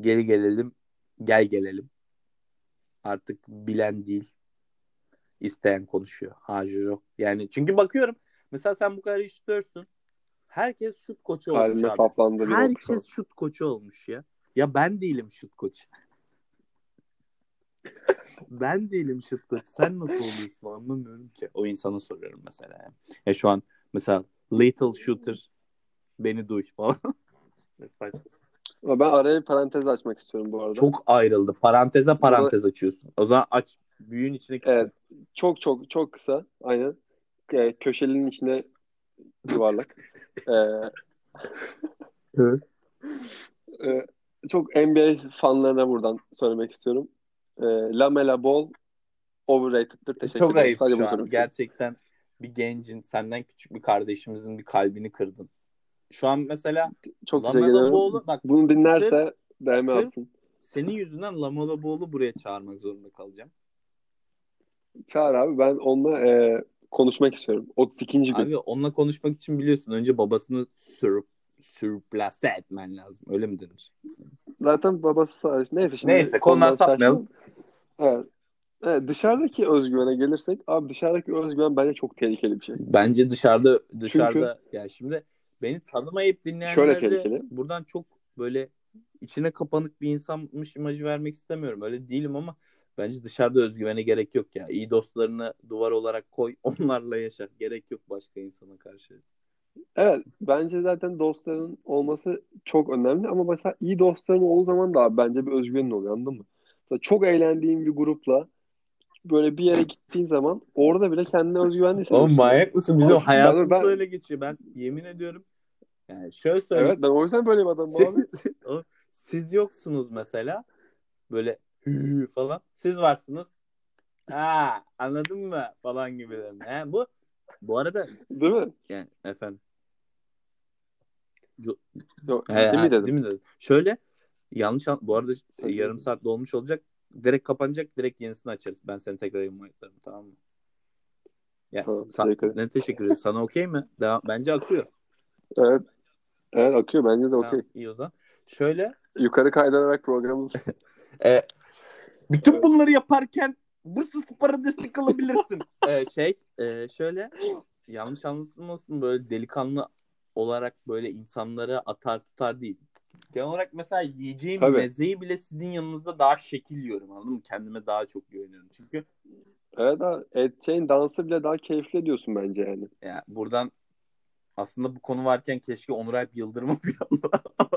[SPEAKER 2] geri gelelim, gel gelelim. Artık bilen değil, isteyen konuşuyor. Hacı Yani çünkü bakıyorum mesela sen bu kadar işliyorsun. Herkes şut koçu olmuş abi. Herkes şut koçu olmuş ya. Ya ben değilim şut koçu. ben değilim şut koçu. Sen nasıl oluyorsun anlamıyorum ki. O insana soruyorum mesela. Ya, şu an mesela Little Shooter beni duy falan. (laughs)
[SPEAKER 1] Ama ben araya bir parantez açmak istiyorum bu arada.
[SPEAKER 2] Çok ayrıldı. Paranteze parantez açıyorsun. O zaman aç. Büyüğün içine
[SPEAKER 1] Evet. Çok çok çok kısa. Aynen. Ee, köşelinin içine yuvarlak. Ee,
[SPEAKER 2] Evet. (laughs)
[SPEAKER 1] e, çok NBA fanlarına buradan söylemek istiyorum. Ee, Lamela Ball overrated'dır. Teşekkür
[SPEAKER 2] Çok
[SPEAKER 1] ederim.
[SPEAKER 2] ayıp
[SPEAKER 1] Sadece
[SPEAKER 2] şu an. Gerçekten bir gencin, senden küçük bir kardeşimizin bir kalbini kırdın. Şu an mesela
[SPEAKER 1] Çok ederim.
[SPEAKER 2] Ball'u bak
[SPEAKER 1] Bunu dinlerse DM atsın.
[SPEAKER 2] senin yüzünden Lamelo Ball'u buraya çağırmak zorunda kalacağım.
[SPEAKER 1] Çağır abi ben onunla e, konuşmak istiyorum. 32. gün.
[SPEAKER 2] Abi onunla konuşmak için biliyorsun önce babasını sürüp sürplase etmen lazım. Öyle mi denir?
[SPEAKER 1] Zaten babası sağ- neyse şimdi
[SPEAKER 2] Neyse, konudan sapmayalım.
[SPEAKER 1] Evet. Evet, dışarıdaki özgüvene gelirsek abi dışarıdaki özgüven bence çok tehlikeli bir şey.
[SPEAKER 2] Bence dışarıda dışarıda yani şimdi beni tanımayıp dinleyenlere
[SPEAKER 1] Şöyle
[SPEAKER 2] de
[SPEAKER 1] tehlikeli.
[SPEAKER 2] buradan çok böyle içine kapanık bir insanmış imajı vermek istemiyorum. Öyle değilim ama bence dışarıda özgüvene gerek yok ya. İyi dostlarını duvar olarak koy, (laughs) onlarla yaşa. Gerek yok başka insana karşı.
[SPEAKER 1] Evet bence zaten dostların olması çok önemli ama mesela iyi dostların olduğu zaman da abi bence bir özgüvenin oluyor anladın mı? Mesela çok eğlendiğin bir grupla böyle bir yere gittiğin zaman orada bile kendine özgüvenli hissediyorsun.
[SPEAKER 2] Oğlum manyak mısın? Bizim
[SPEAKER 1] Oğlum,
[SPEAKER 2] hayatımız
[SPEAKER 1] ben-
[SPEAKER 2] öyle geçiyor. Ben yemin ediyorum. Yani şöyle söyleyeyim.
[SPEAKER 1] Evet ben o yüzden böyle bir adamım
[SPEAKER 2] Siz,
[SPEAKER 1] abi. (laughs)
[SPEAKER 2] o- siz yoksunuz mesela. Böyle falan. Siz varsınız. Ha, anladın mı? Falan gibilerin. He, bu bu arada
[SPEAKER 1] Değil mi?
[SPEAKER 2] yani efendim.
[SPEAKER 1] Yok,
[SPEAKER 2] He,
[SPEAKER 1] değil mi dedim?
[SPEAKER 2] Değil mi dedim. Şöyle yanlış an- bu arada
[SPEAKER 1] Sen-
[SPEAKER 2] yarım saat dolmuş olacak. Direkt kapanacak. Direkt yenisini açarız. Ben seni tekrar invite'larım tamam mı? Ya,
[SPEAKER 1] Tamam,
[SPEAKER 2] sa- ne teşekkür ederim. Sana okey mi? Devam. Bence akıyor.
[SPEAKER 1] Evet. Evet akıyor bence de
[SPEAKER 2] Tamam,
[SPEAKER 1] okey.
[SPEAKER 2] iyi o zaman. Şöyle
[SPEAKER 1] Yukarı kaydırarak programımız (laughs)
[SPEAKER 2] E, bütün bunları yaparken Bursa Spor'a destek alabilirsin. (laughs) E, şey e, şöyle yanlış anlatılmasın böyle delikanlı olarak böyle insanları atar tutar değil. Genel olarak mesela yiyeceğim
[SPEAKER 1] Tabii.
[SPEAKER 2] mezeyi bile sizin yanınızda daha şekil yiyorum anladın mı? Kendime daha çok güveniyorum. Çünkü
[SPEAKER 1] Evet abi edeceğin dansı bile daha keyifli ediyorsun bence yani.
[SPEAKER 2] ya buradan aslında bu konu varken keşke Onur Alp Yıldırım'ı bir anda (laughs)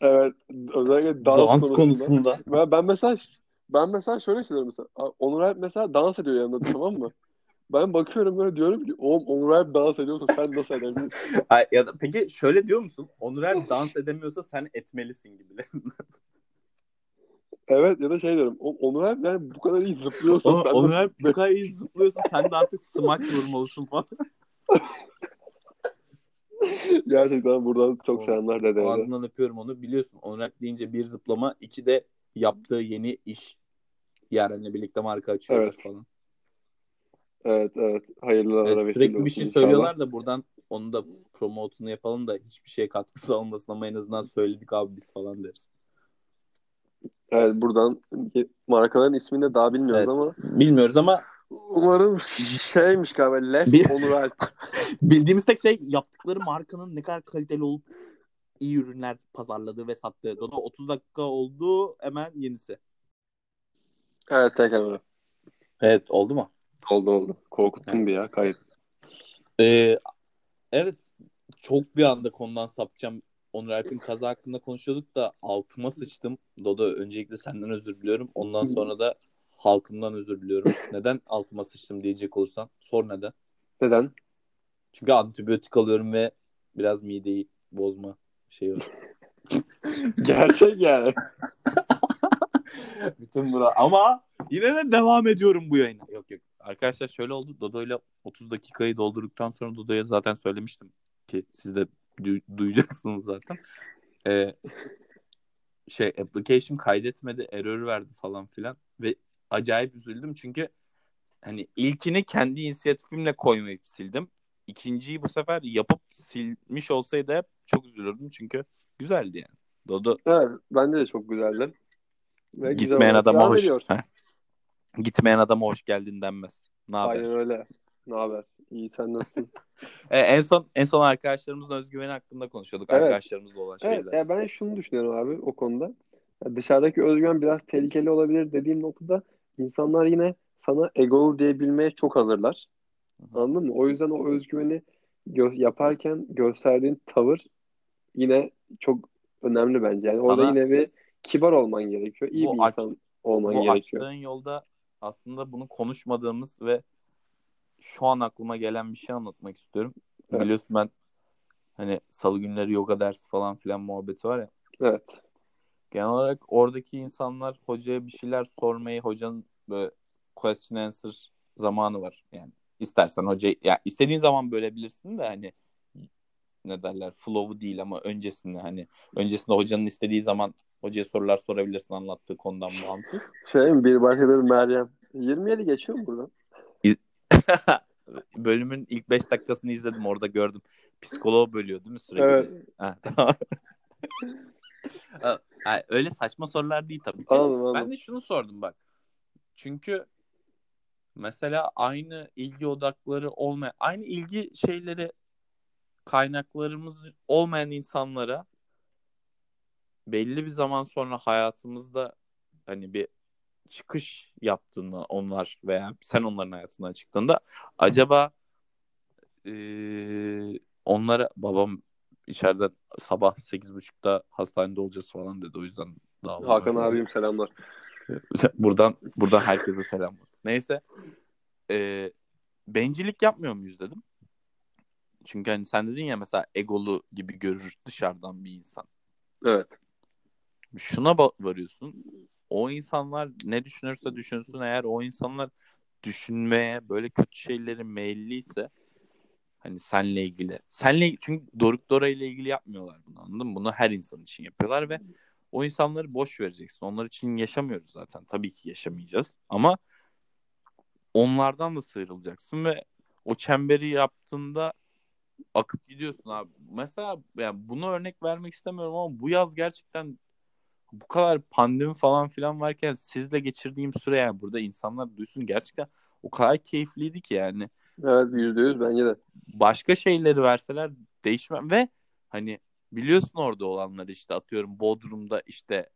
[SPEAKER 1] Evet özellikle dans,
[SPEAKER 2] dans
[SPEAKER 1] konusunda.
[SPEAKER 2] konusunda.
[SPEAKER 1] Ben, ben mesela ben mesela şöyle hissediyorum mesela. Onur Alp mesela dans ediyor yanında (laughs) tamam mı? Ben bakıyorum böyle diyorum ki oğlum Onur Alp dans ediyorsa sen nasıl edebilirsin? (laughs)
[SPEAKER 2] Ay, ya da peki şöyle diyor musun? Onur Alp dans edemiyorsa sen etmelisin gibi. (laughs)
[SPEAKER 1] Evet ya da şey diyorum. "O- Onur Alp yani bu kadar iyi zıplıyorsa sen
[SPEAKER 2] Onur. Alp bu kadar iyi zıplıyorsa sen de artık smaç vurmalısın falan.
[SPEAKER 1] Gerçekten buradan çok selamlar dedeye. de.
[SPEAKER 2] Ağzından öpüyorum onu. Biliyorsun Onur Alp deyince bir zıplama, iki de yaptığı yeni iş. Yaren'le birlikte marka açıyorlar
[SPEAKER 1] Evet.
[SPEAKER 2] falan.
[SPEAKER 1] Evet evet. Hayırlı
[SPEAKER 2] Evet, sürekli bir şey
[SPEAKER 1] inşallah.
[SPEAKER 2] söylüyorlar da buradan onu da promotunu yapalım da hiçbir şeye katkısı olmasın ama en azından söyledik abi biz falan deriz.
[SPEAKER 1] Evet buradan markaların ismini de daha bilmiyoruz
[SPEAKER 2] Evet.
[SPEAKER 1] ama
[SPEAKER 2] Bilmiyoruz ama
[SPEAKER 1] umarım şeymiş galiba Les
[SPEAKER 2] Bir- (laughs)
[SPEAKER 1] Alp.
[SPEAKER 2] bildiğimiz tek şey yaptıkları markanın ne kadar kaliteli olup iyi ürünler pazarladığı ve sattığı. Dodo 30 dakika oldu hemen yenisi.
[SPEAKER 1] Evet tek emre.
[SPEAKER 2] Evet oldu mu?
[SPEAKER 1] Oldu oldu. Korkuttun bir ya kayıt.
[SPEAKER 2] Ee, evet çok bir anda konudan sapacağım. Onur Alp'in kaza hakkında konuşuyorduk da altıma sıçtım. Dodo öncelikle senden özür diliyorum. Ondan sonra da halkımdan özür diliyorum. Neden altıma sıçtım diyecek olursan sor neden.
[SPEAKER 1] Neden?
[SPEAKER 2] Çünkü antibiyotik alıyorum ve biraz mideyi bozma şeyi var. (laughs)
[SPEAKER 1] Gerçek yani.
[SPEAKER 2] Bütün bura ama yine de devam ediyorum bu yayına. Yok yok. Arkadaşlar şöyle oldu. Dodo'yla 30 dakikayı doldurduktan sonra Dodo'ya zaten söylemiştim ki siz de du- duyacaksınız zaten. Ee, şey application kaydetmedi, error verdi falan filan ve acayip üzüldüm çünkü hani ilkini kendi inisiyatifimle koymayıp sildim. İkinciyi bu sefer yapıp silmiş olsaydı hep çok üzülürdüm çünkü güzeldi yani. Dodo
[SPEAKER 1] Evet bence de çok güzeldi. Ve
[SPEAKER 2] Gitmeyen adama hoş. Gitmeyen adama hoş geldin denmez. Ne haber?
[SPEAKER 1] Aynen öyle. Ne haber? İyi sen nasılsın?
[SPEAKER 2] Ee, (laughs) en son en son arkadaşlarımızın özgüveni hakkında konuşuyorduk.
[SPEAKER 1] Evet.
[SPEAKER 2] Arkadaşlarımızla olan
[SPEAKER 1] Evet,
[SPEAKER 2] şeyler.
[SPEAKER 1] ya ben şunu düşünüyorum abi o konuda. Ya dışarıdaki özgüven biraz tehlikeli olabilir dediğim noktada insanlar yine sana egolu diyebilmeye çok hazırlar.
[SPEAKER 2] hı.
[SPEAKER 1] Anladın mı? O yüzden o özgüveni gö- yaparken gösterdiğin tavır yine çok önemli bence. Yani orada
[SPEAKER 2] Sana-
[SPEAKER 1] yine bir kibar olman gerekiyor. İyi
[SPEAKER 2] Bu
[SPEAKER 1] bir
[SPEAKER 2] aç-
[SPEAKER 1] insan olman
[SPEAKER 2] Bu
[SPEAKER 1] gerekiyor.
[SPEAKER 2] açtığın yolda aslında bunu konuşmadığımız ve şu an aklıma gelen bir şey anlatmak istiyorum.
[SPEAKER 1] Evet.
[SPEAKER 2] Biliyorsun ben hani salı günleri yoga dersi falan filan muhabbeti var ya.
[SPEAKER 1] Evet.
[SPEAKER 2] Genel olarak oradaki insanlar hocaya bir şeyler sormayı hocanın böyle question answer zamanı var. Yani istersen hoca ya istediğin zaman bölebilirsin de hani ne derler flow'u değil ama öncesinde hani öncesinde hocanın istediği zaman hocaya sorular sorabilirsin anlattığı konudan bağımsız.
[SPEAKER 1] Şey mi? Bir başkadır Meryem. 27 geçiyor mu buradan? (laughs)
[SPEAKER 2] Bölümün ilk 5 dakikasını izledim orada gördüm. Psikoloğu bölüyor değil mi sürekli?
[SPEAKER 1] Evet.
[SPEAKER 2] Ha, tamam. (laughs) Öyle saçma sorular değil tabii ki.
[SPEAKER 1] Anladım, anladım.
[SPEAKER 2] Ben de şunu sordum bak. Çünkü mesela aynı ilgi odakları olmayan, aynı ilgi şeyleri kaynaklarımız olmayan insanlara belli bir zaman sonra hayatımızda hani bir çıkış yaptığında onlar veya sen onların hayatından çıktığında acaba eee, onlara babam içeriden sabah 8.30'da hastanede olacağız falan dedi o yüzden daha
[SPEAKER 1] Hakan abim selamlar.
[SPEAKER 2] buradan buradan herkese selam. Neyse. Ee, bencillik yapmıyor muyuz dedim. Çünkü hani sen dedin ya mesela egolu gibi görür dışarıdan bir insan.
[SPEAKER 1] Evet.
[SPEAKER 2] Şuna varıyorsun. O insanlar ne düşünürse düşünsün eğer o insanlar düşünmeye böyle kötü şeyleri meyilliyse hani senle ilgili. Senle çünkü Doruk Dora ile ilgili yapmıyorlar bunu anladın mı? Bunu her insan için yapıyorlar ve o insanları boş vereceksin. Onlar için yaşamıyoruz zaten. Tabii ki yaşamayacağız. Ama onlardan da sıyrılacaksın ve o çemberi yaptığında akıp gidiyorsun abi. Mesela yani bunu örnek vermek istemiyorum ama bu yaz gerçekten bu kadar pandemi falan filan varken sizle geçirdiğim süre yani burada insanlar duysun gerçekten o kadar keyifliydi ki yani
[SPEAKER 1] Evet yüzde yüz bence de.
[SPEAKER 2] başka şeyleri verseler değişmem ve hani biliyorsun orada olanları işte atıyorum Bodrum'da işte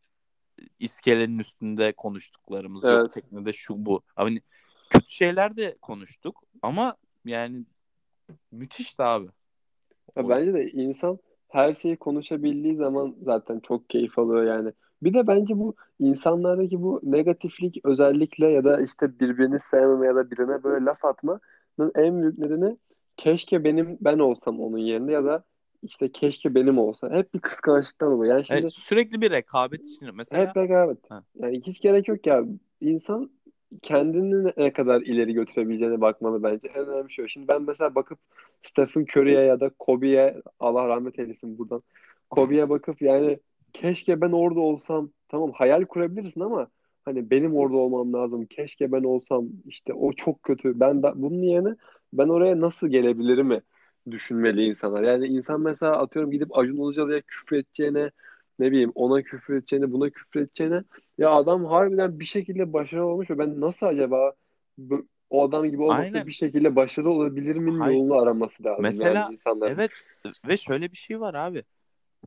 [SPEAKER 2] iskelenin üstünde konuştuklarımız
[SPEAKER 1] Evet.
[SPEAKER 2] yok teknede şu bu. Hani kötü şeyler de konuştuk ama yani müthişti abi.
[SPEAKER 1] Ya bence de insan her şeyi konuşabildiği zaman zaten çok keyif alıyor yani. Bir de bence bu insanlardaki bu negatiflik özellikle ya da işte birbirini sevmeme ya da birine böyle laf atmanın en büyük nedeni keşke benim ben olsam onun yerinde ya da işte keşke benim olsa. Hep bir kıskançlıktan oluyor. Yani şimdi
[SPEAKER 2] Evet, sürekli bir rekabet içinde. Mesela
[SPEAKER 1] hep rekabet.
[SPEAKER 2] Ha.
[SPEAKER 1] Yani hiç gerek yok ya. İnsan kendini ne kadar ileri götürebileceğine bakmalı bence. En önemli şey o. Şimdi ben mesela bakıp Stephen Curry'e ya da Kobe'ye Allah rahmet eylesin buradan. Kobe'ye bakıp yani keşke ben orada olsam. Tamam hayal kurabilirsin ama hani benim orada olmam lazım. Keşke ben olsam. işte o çok kötü. Ben de, bunun yerine ben oraya nasıl gelebilirim mi düşünmeli insanlar. Yani insan mesela atıyorum gidip Acun Ilıcalı'ya küfür edeceğine ne bileyim ona küfür edeceğine buna küfür edeceğine ya adam harbiden bir şekilde başarılı olmuş ve ben nasıl acaba o adam gibi olmasa bir şekilde başarılı olabilir miyim
[SPEAKER 2] Hayır.
[SPEAKER 1] yolunu araması lazım
[SPEAKER 2] Mesela
[SPEAKER 1] yani insanların.
[SPEAKER 2] evet ve şöyle bir şey var abi.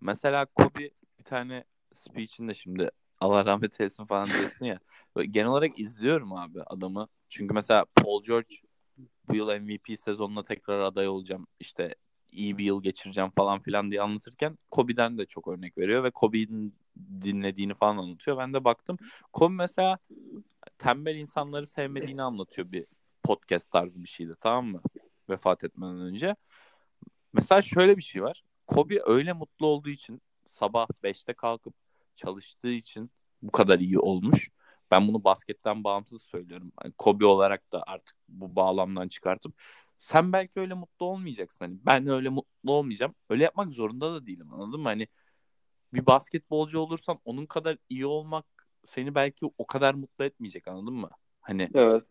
[SPEAKER 2] Mesela Kobe tane speech'inde şimdi Allah rahmet eylesin falan diyorsun ya. Genel olarak izliyorum abi adamı. Çünkü mesela Paul George bu yıl MVP sezonuna tekrar aday olacağım. İşte iyi bir yıl geçireceğim falan filan diye anlatırken Kobe'den de çok örnek veriyor ve Kobe'nin dinlediğini falan anlatıyor. Ben de baktım. Kobe mesela tembel insanları sevmediğini anlatıyor bir podcast tarzı bir şeydi tamam mı? Vefat etmeden önce. Mesela şöyle bir şey var. Kobe öyle mutlu olduğu için sabah 5'te kalkıp çalıştığı için bu kadar iyi olmuş. Ben bunu basketten bağımsız söylüyorum. Hani Kobe olarak da artık bu bağlamdan çıkartıp sen belki öyle mutlu olmayacaksın. Hani ben öyle mutlu olmayacağım. Öyle yapmak zorunda da değilim anladın mı? Hani bir basketbolcu olursan onun kadar iyi olmak seni belki o kadar mutlu etmeyecek anladın mı? Hani
[SPEAKER 1] Evet.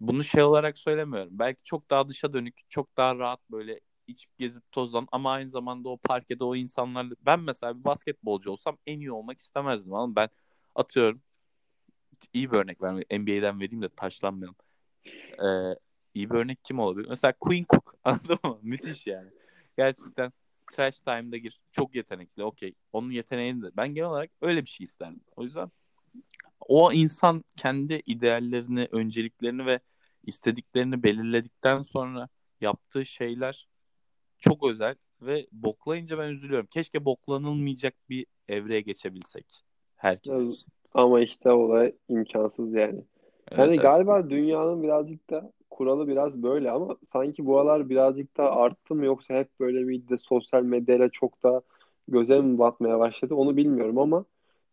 [SPEAKER 2] bunu şey olarak söylemiyorum. Belki çok daha dışa dönük, çok daha rahat böyle içip gezip tozlan ama aynı zamanda o parkede o insanlarla ben mesela bir basketbolcu olsam en iyi olmak istemezdim ama ben atıyorum iyi bir örnek vermek NBA'den vereyim de taşlanmayalım. Ee, iyi bir örnek kim olabilir? Mesela Queen Cook (laughs) anladın mı? Müthiş yani. Gerçekten trash time'da gir. Çok yetenekli. Okey. Onun yeteneğini de. Ben genel olarak öyle bir şey isterdim. O yüzden o insan kendi ideallerini, önceliklerini ve istediklerini belirledikten sonra yaptığı şeyler çok özel ve boklayınca ben üzülüyorum. Keşke boklanılmayacak bir evreye geçebilsek. Herkes için.
[SPEAKER 1] Ama işte olay imkansız yani.
[SPEAKER 2] Evet,
[SPEAKER 1] Yani
[SPEAKER 2] evet.
[SPEAKER 1] galiba dünyanın birazcık da kuralı biraz böyle ama sanki bu aralar birazcık da arttı mı yoksa hep böyle miydi de sosyal medyayla çok da göze mi batmaya başladı onu bilmiyorum ama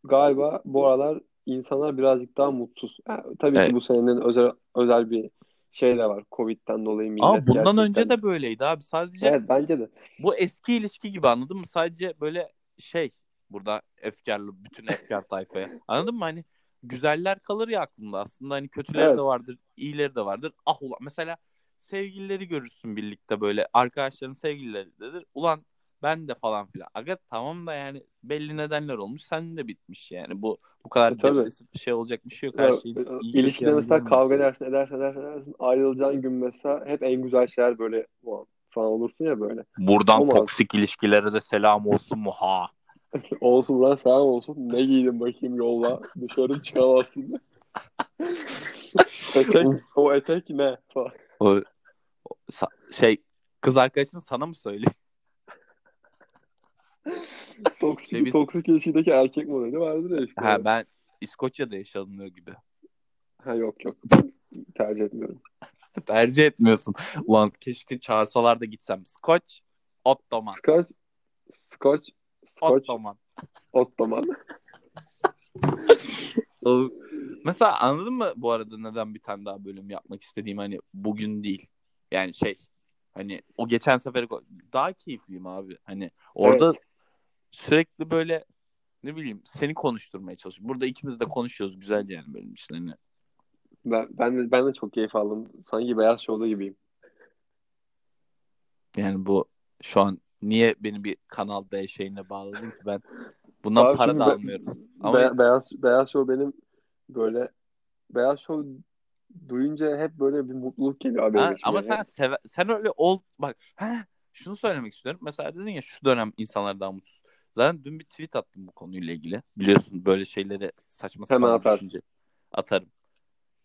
[SPEAKER 1] galiba bu aralar insanlar birazcık daha mutsuz. Yani tabii
[SPEAKER 2] Evet.
[SPEAKER 1] ki bu senenin özel özel bir şey de var. Covid'den dolayı millet
[SPEAKER 2] Ama bundan
[SPEAKER 1] gerçekten.
[SPEAKER 2] önce de böyleydi abi. Sadece
[SPEAKER 1] Evet bence de.
[SPEAKER 2] bu eski ilişki gibi anladın mı? Sadece böyle şey burada efkarlı bütün efkar tayfaya. Anladın mı? Hani güzeller kalır ya aklında aslında. Hani kötüleri
[SPEAKER 1] Evet.
[SPEAKER 2] de vardır, iyileri de vardır. Ah ulan mesela sevgilileri görürsün birlikte böyle arkadaşların sevgilileridir. Ulan ben de falan filan. Aga tamam da yani belli nedenler olmuş. Sen de bitmiş yani. Bu bu kadar
[SPEAKER 1] E, tabii.
[SPEAKER 2] bir şey olacak bir şey yok. Her şey
[SPEAKER 1] İlişkide mesela kavga edersin, edersin, edersin, edersin. Ayrılacağın gün mesela hep en güzel şeyler böyle falan olursun ya böyle.
[SPEAKER 2] Buradan
[SPEAKER 1] Olmaz.
[SPEAKER 2] toksik ilişkilere de selam olsun mu ha? (laughs)
[SPEAKER 1] Olsun lan selam olsun. Ne giydin bakayım yolla. Dışarı çıkamazsın. (laughs) etek, o etek ne?
[SPEAKER 2] O, o- sa- şey kız arkadaşın sana mı söylüyor? (laughs)
[SPEAKER 1] Toksik,
[SPEAKER 2] Şey, biz-
[SPEAKER 1] toksik ilişkideki erkek modeli vardır ya işte.
[SPEAKER 2] Ha ben İskoçya'da yaşanıyor gibi.
[SPEAKER 1] Ha, yok yok. Tercih etmiyorum. (laughs)
[SPEAKER 2] Tercih etmiyorsun. Ulan keşke çağırsalar da gitsem. Scotch, Ottoman.
[SPEAKER 1] Scotch, Scotch, Scotch,
[SPEAKER 2] Ottoman.
[SPEAKER 1] Ottoman. (laughs)
[SPEAKER 2] Mesela anladın mı bu arada neden bir tane daha bölüm yapmak istediğim hani bugün değil. Yani şey hani o geçen sefer daha keyifliyim abi. Hani orada sürekli böyle ne bileyim seni konuşturmaya çalışıyorum. Burada ikimiz de konuşuyoruz güzel yani benim için hani.
[SPEAKER 1] Ben, ben, de, ben de çok keyif aldım. Sanki Beyaz Show'da gibiyim.
[SPEAKER 2] Yani bu şu an niye beni bir Kanal D şeyine bağladın ki ben bundan
[SPEAKER 1] Abi
[SPEAKER 2] para da
[SPEAKER 1] be-
[SPEAKER 2] almıyorum. Ama
[SPEAKER 1] Be- Beyaz, Beyaz Show benim böyle Beyaz Show duyunca hep böyle bir mutluluk geliyor abi
[SPEAKER 2] Ha, ama sen seve, sen öyle ol bak ha şunu söylemek istiyorum. Mesela dedin ya şu dönem insanlar daha mutsuz. Zaten dün bir tweet attım bu konuyla ilgili. Biliyorsun böyle şeyleri saçma
[SPEAKER 1] Hemen
[SPEAKER 2] sapan
[SPEAKER 1] atarsın.
[SPEAKER 2] düşünce atarım.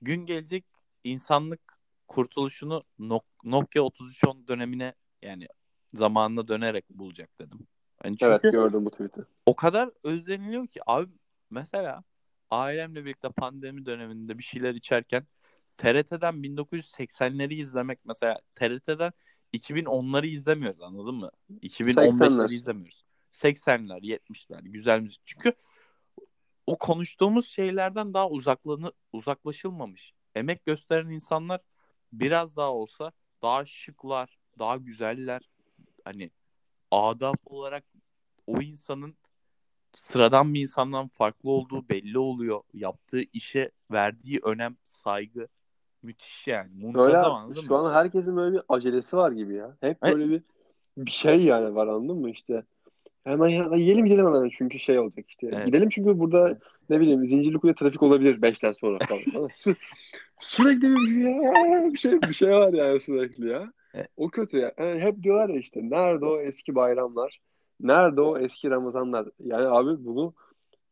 [SPEAKER 2] Gün gelecek insanlık kurtuluşunu Nok- Nokia 3310 dönemine yani zamanına dönerek bulacak dedim. Yani çünkü
[SPEAKER 1] Evet gördüm bu tweet'i.
[SPEAKER 2] o kadar özleniliyor ki abi mesela ailemle birlikte pandemi döneminde bir şeyler içerken TRT'den 1980'leri izlemek mesela TRT'den 2010'ları izlemiyoruz anladın mı? 2015'leri
[SPEAKER 1] 80'ler.
[SPEAKER 2] izlemiyoruz. 80'ler, 70'ler güzel müzik. Çünkü o konuştuğumuz şeylerden daha uzaklanı, uzaklaşılmamış. Emek gösteren insanlar biraz daha olsa daha şıklar, daha güzeller. Hani adab olarak o insanın sıradan bir insandan farklı olduğu belli oluyor. Yaptığı işe verdiği önem, saygı. müthiş yani. Muntazam anladın
[SPEAKER 1] şu
[SPEAKER 2] mı?
[SPEAKER 1] an herkesin böyle bir acelesi var gibi ya. Hep
[SPEAKER 2] Evet.
[SPEAKER 1] böyle bir bir şey yani var anladın mı işte. Hemen ya, yiyelim gidelim hemen çünkü şey olacak işte.
[SPEAKER 2] Evet.
[SPEAKER 1] Gidelim çünkü burada ne bileyim Zincirlikuyu'da trafik olabilir 5'ten sonra falan. (laughs) Falan. Sü- sürekli bir, bir şey bir şey var yani sürekli ya.
[SPEAKER 2] Evet.
[SPEAKER 1] O kötü ya. Yani hep diyorlar ya işte nerede o eski bayramlar? Nerede o eski Ramazanlar? Yani abi bunu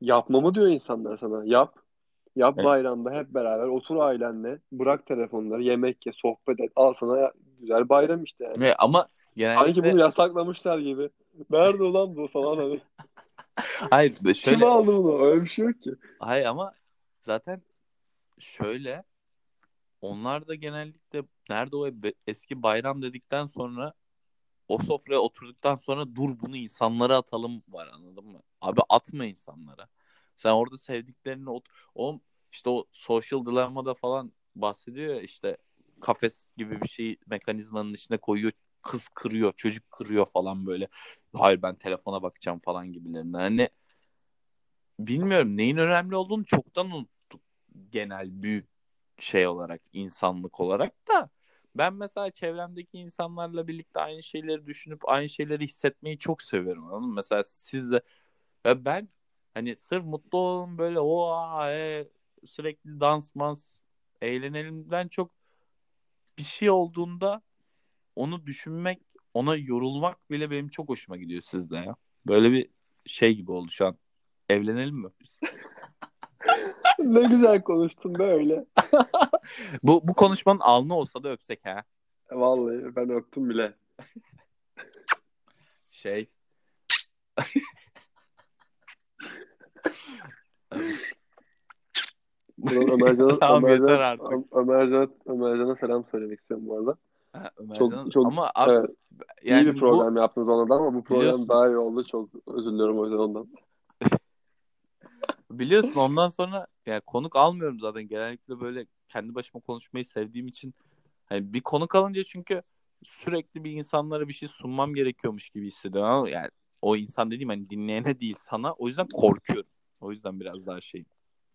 [SPEAKER 1] yapmamı diyor insanlar sana. Yap. Yap
[SPEAKER 2] Evet.
[SPEAKER 1] bayramda hep beraber otur ailenle. Bırak telefonları, yemek ye, sohbet et. Al sana ya- güzel bayram işte yani.
[SPEAKER 2] Ve ama
[SPEAKER 1] Sanki
[SPEAKER 2] genellikle
[SPEAKER 1] bunu yasaklamışlar gibi. Nerede ulan bu falan hani. (laughs)
[SPEAKER 2] hayır
[SPEAKER 1] Kim
[SPEAKER 2] şöyle
[SPEAKER 1] aldı bunu? Öyle bir şey yok ki.
[SPEAKER 2] hayır ama zaten şöyle onlar da genellikle nerede o be- eski bayram dedikten sonra o sofraya oturduktan sonra dur bunu insanlara atalım var anladın mı? Abi atma insanlara. Sen orada sevdiklerini ot o işte o social dilemma'da falan bahsediyor ya işte kafes gibi bir şey mekanizmanın içine koyuyor kız kırıyor çocuk kırıyor falan böyle. Hayır ben telefona bakacağım falan gibilerinden. Hani bilmiyorum neyin önemli olduğunu çoktan unuttuk genel büyük şey olarak insanlık olarak da. Ben mesela çevremdeki insanlarla birlikte aynı şeyleri düşünüp aynı şeyleri hissetmeyi çok seviyorum anladın mı? Mesela siz de ya ben hani sırf mutlu olalım böyle o e, sürekli dans eğlenelimden çok bir şey olduğunda onu düşünmek ona yorulmak bile benim çok hoşuma gidiyor sizde ya. Böyle bir şey gibi oldu şu an. Evlenelim mi biz? (laughs)
[SPEAKER 1] Ne güzel konuştun böyle.
[SPEAKER 2] Bu, bu konuşmanın alnı olsa da öpsek ha.
[SPEAKER 1] Vallahi ben öptüm bile.
[SPEAKER 2] Şey.
[SPEAKER 1] Ömercan'a, (laughs)
[SPEAKER 2] Tamam,
[SPEAKER 1] Ömercan,
[SPEAKER 2] yeter artık.
[SPEAKER 1] Ö- Ömercan'a, Ömercan'a selam söylemek istiyorum bu arada.
[SPEAKER 2] Ha,
[SPEAKER 1] Çok, çok
[SPEAKER 2] ama abi,
[SPEAKER 1] evet,
[SPEAKER 2] yani
[SPEAKER 1] iyi bir program yaptınız ona da ama bu program
[SPEAKER 2] Biliyorsun.
[SPEAKER 1] daha iyi oldu. Çok özür diliyorum o yüzden ondan.
[SPEAKER 2] bu, (laughs) biliyorsun ondan sonra yani konuk almıyorum zaten. Genellikle böyle kendi başıma konuşmayı sevdiğim için hani bir konuk alınca çünkü sürekli bir insanlara bir şey sunmam gerekiyormuş gibi hissediyorum ama yani o insan dediğim hani dinleyene değil sana. O yüzden korkuyorum. O yüzden biraz daha şey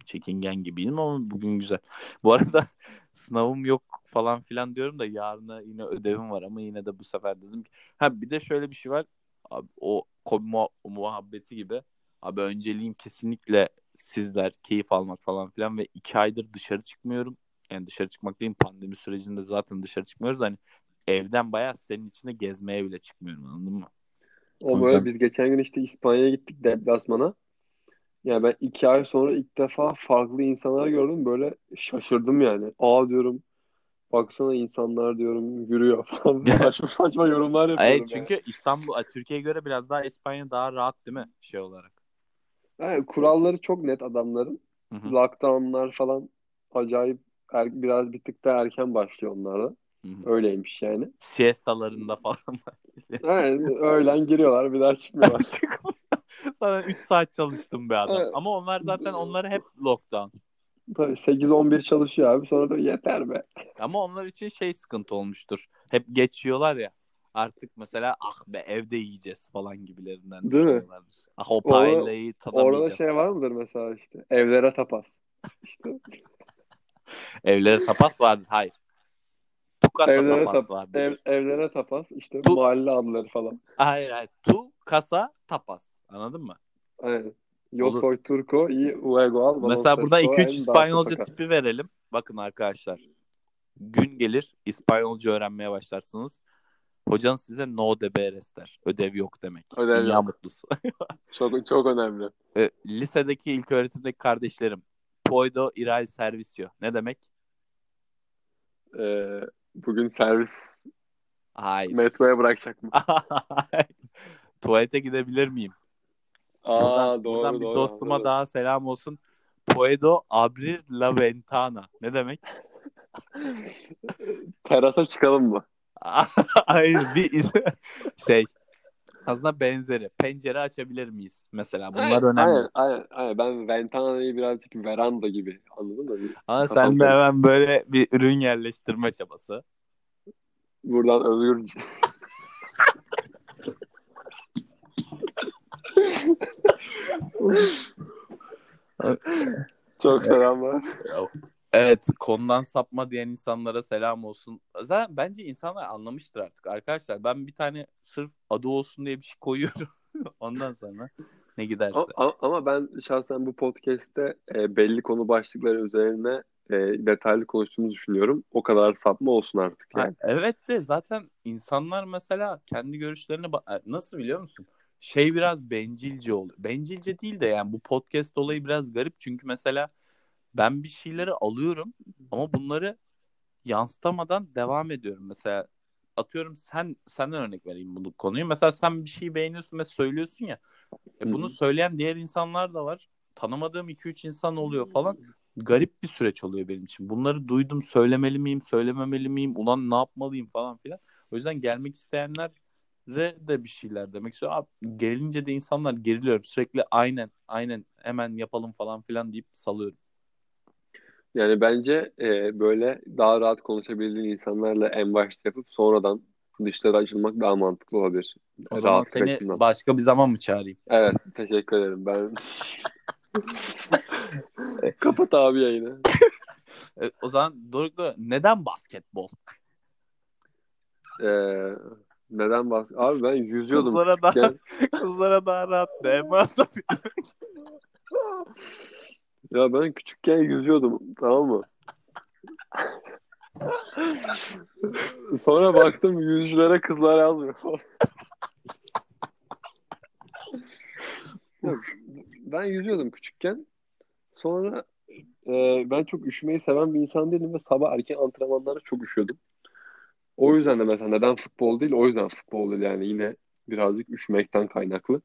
[SPEAKER 2] çekingen gibiyim ama bugün güzel. Bu arada (laughs) sınavım yok falan filan diyorum da yarına yine ödevim var ama yine de bu sefer dedim ki ha bir de şöyle bir şey var. Abi, o kobi muha- muhabbeti gibi abi önceliğim kesinlikle sizler keyif almak falan filan ve iki aydır dışarı çıkmıyorum. Yani dışarı çıkmak değil pandemi sürecinde zaten dışarı çıkmıyoruz. Hani evden bayağı sitenin içinde gezmeye bile çıkmıyorum anladın mı?
[SPEAKER 1] O
[SPEAKER 2] O
[SPEAKER 1] böyle
[SPEAKER 2] yüzden-
[SPEAKER 1] biz geçen gün işte İspanya'ya gittik deplasmana. Yani ben iki ay sonra ilk defa farklı insanlar gördüm. Böyle şaşırdım yani. Aa diyorum baksana insanlar diyorum yürüyor (laughs) falan. Saçma saçma yorumlar yapıyorum yani.
[SPEAKER 2] çünkü İstanbul Türkiye'ye göre biraz daha İspanya daha rahat değil mi şey olarak?
[SPEAKER 1] Yani kuralları çok net adamların.
[SPEAKER 2] Hı hı.
[SPEAKER 1] Lockdownlar falan acayip er- biraz bir tık da erken başlıyor onlarda. Öyleymiş yani.
[SPEAKER 2] Siestalarında falan (laughs) var.
[SPEAKER 1] Yani öğlen giriyorlar bir daha çıkmıyorlar. (laughs) (laughs)
[SPEAKER 2] Sana 3 saat çalıştım be adam.
[SPEAKER 1] Evet.
[SPEAKER 2] Ama onlar zaten onları hep lockdown.
[SPEAKER 1] Tabii 8-11 çalışıyor abi sonra da yeter be.
[SPEAKER 2] Ama onlar için şey sıkıntı olmuştur. Hep geçiyorlar ya. Artık mesela ah be evde yiyeceğiz falan gibilerinden
[SPEAKER 1] Değil mi?
[SPEAKER 2] Ah o
[SPEAKER 1] Orada-
[SPEAKER 2] paellayı
[SPEAKER 1] Orada
[SPEAKER 2] tadamayacağız.
[SPEAKER 1] şey var mıdır mesela işte evlere tapas. (laughs) İşte
[SPEAKER 2] Evlere tapas vardır. Hayır. Tukasa
[SPEAKER 1] evlere
[SPEAKER 2] tapas
[SPEAKER 1] tap
[SPEAKER 2] vardır.
[SPEAKER 1] ev, evlere tapas işte
[SPEAKER 2] Bu-
[SPEAKER 1] mahalle adları falan.
[SPEAKER 2] Hayır hayır. Tu kasa tapas. Anladın mı?
[SPEAKER 1] Aynen. Yo
[SPEAKER 2] Olur.
[SPEAKER 1] soy turco y luego al
[SPEAKER 2] Mesela burada
[SPEAKER 1] baloncesto
[SPEAKER 2] 2-3
[SPEAKER 1] en daha
[SPEAKER 2] İspanyolca tipi verelim. Bakın arkadaşlar. Gün gelir İspanyolca öğrenmeye başlarsınız. Hocan size no deberes der. Ödev yok demek.
[SPEAKER 1] Ödev
[SPEAKER 2] Dünya
[SPEAKER 1] yok.
[SPEAKER 2] mutlusu. (laughs)
[SPEAKER 1] Çok çok önemli.
[SPEAKER 2] E, lisedeki ilk öğretimdeki kardeşlerim. Puedo ir al servicio. Ne demek?
[SPEAKER 1] Ee, bugün servis
[SPEAKER 2] Hayır.
[SPEAKER 1] metroya bırakacak mı? (laughs)
[SPEAKER 2] Tuvalete gidebilir miyim?
[SPEAKER 1] Aa
[SPEAKER 2] Buradan,
[SPEAKER 1] doğru
[SPEAKER 2] buradan bir
[SPEAKER 1] doğru.
[SPEAKER 2] dostuma
[SPEAKER 1] anladım.
[SPEAKER 2] daha selam olsun. Puedo abrir la ventana. Ne demek? (laughs)
[SPEAKER 1] Terasa çıkalım mı? (laughs)
[SPEAKER 2] Hayır bir (laughs) şey aslında benzeri. Pencere açabilir miyiz? Mesela bunlar
[SPEAKER 1] Aynen,
[SPEAKER 2] önemli.
[SPEAKER 1] Aynen, aynen, aynen. Ben Ventana'yı birazcık veranda gibi anladın mı? Bir-
[SPEAKER 2] Ama sen de hemen böyle bir ürün yerleştirme çabası.
[SPEAKER 1] Buradan özgür Çok selamlar.
[SPEAKER 2] Evet konudan sapma diyen insanlara selam olsun. Zaten bence insanlar anlamıştır artık arkadaşlar. Ben bir tane sırf adı olsun diye bir şey koyuyorum. (laughs) Ondan sonra ne giderse.
[SPEAKER 1] Ama, ama ben şahsen bu podcast'te e, belli konu başlıkları üzerine e, detaylı konuştuğumuzu düşünüyorum. O kadar sapma olsun artık yani.
[SPEAKER 2] Ha, evet de zaten insanlar mesela kendi görüşlerini e, nasıl biliyor musun? Şey biraz bencilce oluyor. Bencilce değil de yani bu podcast olayı biraz garip çünkü mesela ben bir şeyleri alıyorum ama bunları yansıtamadan devam ediyorum. Mesela atıyorum sen senden örnek vereyim bu konuyu. Mesela sen bir şeyi beğeniyorsun ve söylüyorsun ya. E, bunu söyleyen diğer insanlar da var. Tanımadığım 2-3 insan oluyor falan. Garip bir süreç oluyor benim için. Bunları duydum söylemeli miyim, söylememeli miyim, ulan ne yapmalıyım falan filan. O yüzden gelmek isteyenlere de bir şeyler demek istiyorum. Abi, gelince de insanlar geriliyorum. Sürekli aynen, aynen hemen yapalım falan filan deyip salıyorum.
[SPEAKER 1] Yani bence e, böyle daha rahat konuşabildiğin insanlarla en başta yapıp sonradan dışlara açılmak daha mantıklı olabilir.
[SPEAKER 2] O zaman seni
[SPEAKER 1] açısından.
[SPEAKER 2] başka bir zaman mı çağırayım?
[SPEAKER 1] Evet, teşekkür ederim. Ben (laughs) kapat abi yayını.
[SPEAKER 2] E, o zaman Doruk neden basketbol?
[SPEAKER 1] Ee, neden bak? Abi ben yüzüyordum
[SPEAKER 2] Kızlara daha
[SPEAKER 1] küçükken. (laughs)
[SPEAKER 2] kızlara daha rahat DM atabilir. (laughs)
[SPEAKER 1] Ya ben küçükken yüzüyordum tamam mı? (laughs) Sonra baktım yüzücülere kızlar yazmıyor ben yüzüyordum küçükken. Sonra e, ben çok üşümeyi seven bir insan değilim ve sabah erken antrenmanlara çok üşüyordum. O yüzden de mesela neden futbol değil? O yüzden futbol değil yani yine birazcık üşümekten kaynaklı.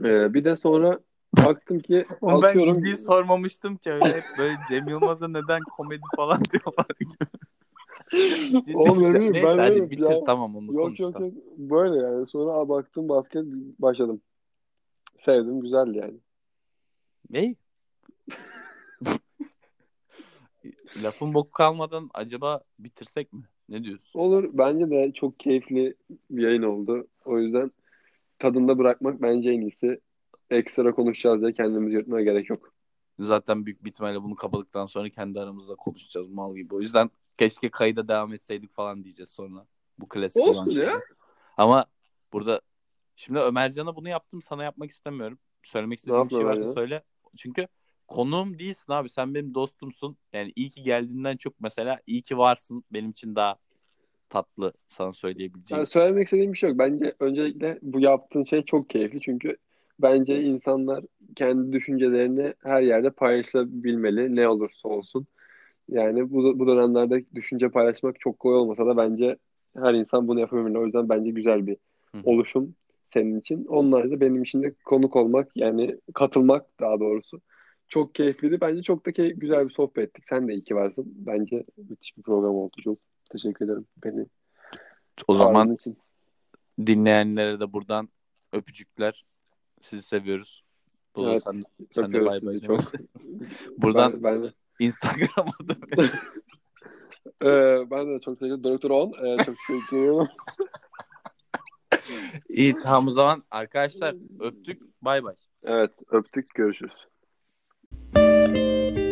[SPEAKER 1] E, bir de sonra baktım ki (laughs)
[SPEAKER 2] Oğlum ben ciddi sormamıştım ki öyle hep böyle Cem Yılmaz'a neden komedi falan (laughs) diyorlar gibi. (laughs) Ciddi
[SPEAKER 1] Oğlum ne bileyim,
[SPEAKER 2] Neyse
[SPEAKER 1] ben
[SPEAKER 2] hadi
[SPEAKER 1] öyle-
[SPEAKER 2] bitir
[SPEAKER 1] ya-
[SPEAKER 2] tamam onu
[SPEAKER 1] Yok yok yok böyle yani sonra baktım basket başladım. Sevdim güzeldi yani.
[SPEAKER 2] Ne? Lafın boku kalmadan acaba bitirsek mi? Ne diyorsun?
[SPEAKER 1] Olur bence de çok keyifli bir yayın oldu. O yüzden tadında bırakmak bence en iyisi. Ekstra konuşacağız diye kendimizi yırtmaya gerek yok.
[SPEAKER 2] Zaten büyük bir ihtimalle bunu kapadıktan sonra kendi aramızda konuşacağız mal gibi. O yüzden keşke kayıda devam etseydik falan diyeceğiz sonra. Bu klasik
[SPEAKER 1] Olsun
[SPEAKER 2] olan
[SPEAKER 1] ya.
[SPEAKER 2] şeyler. Ama burada şimdi Ömercan'a bunu yaptım sana yapmak istemiyorum. Söylemek istediğin bir şey varsa
[SPEAKER 1] Ömercan?
[SPEAKER 2] söyle. Çünkü konuğum değilsin abi. Sen benim dostumsun. Yani iyi ki geldiğinden çok mesela iyi ki varsın. Benim için daha tatlı sana söyleyebileceğim.
[SPEAKER 1] Yani söylemek istediğim bir şey yok. Bence öncelikle bu yaptığın şey çok keyifli. Çünkü bence insanlar kendi düşüncelerini her yerde paylaşabilmeli. Ne olursa olsun. Yani bu, bu dönemlerde düşünce paylaşmak çok kolay olmasa da bence her insan bunu yapabilmeli. O yüzden bence güzel bir
[SPEAKER 2] Hı
[SPEAKER 1] oluşum senin için. Onlar da benim için de konuk olmak yani katılmak daha doğrusu. Çok keyifliydi. Bence çok da key- güzel bir sohbet ettik. Sen de iyi ki varsın. Bence müthiş bir program oldu. Çok teşekkür ederim beni
[SPEAKER 2] O zaman
[SPEAKER 1] için.
[SPEAKER 2] dinleyenlere de buradan öpücükler. Sizi seviyoruz. Dodo
[SPEAKER 1] Evet,
[SPEAKER 2] sen, sen de bay bay.
[SPEAKER 1] çok. (laughs)
[SPEAKER 2] Buradan
[SPEAKER 1] Ben, ben,
[SPEAKER 2] Instagram'a da (laughs)
[SPEAKER 1] Ee, ben de çok teşekkür ederim. Doktor On. Ee, çok teşekkür ederim.
[SPEAKER 2] İyi tamam o zaman arkadaşlar öptük. Bay bay.
[SPEAKER 1] Evet öptük. Görüşürüz. Thank you.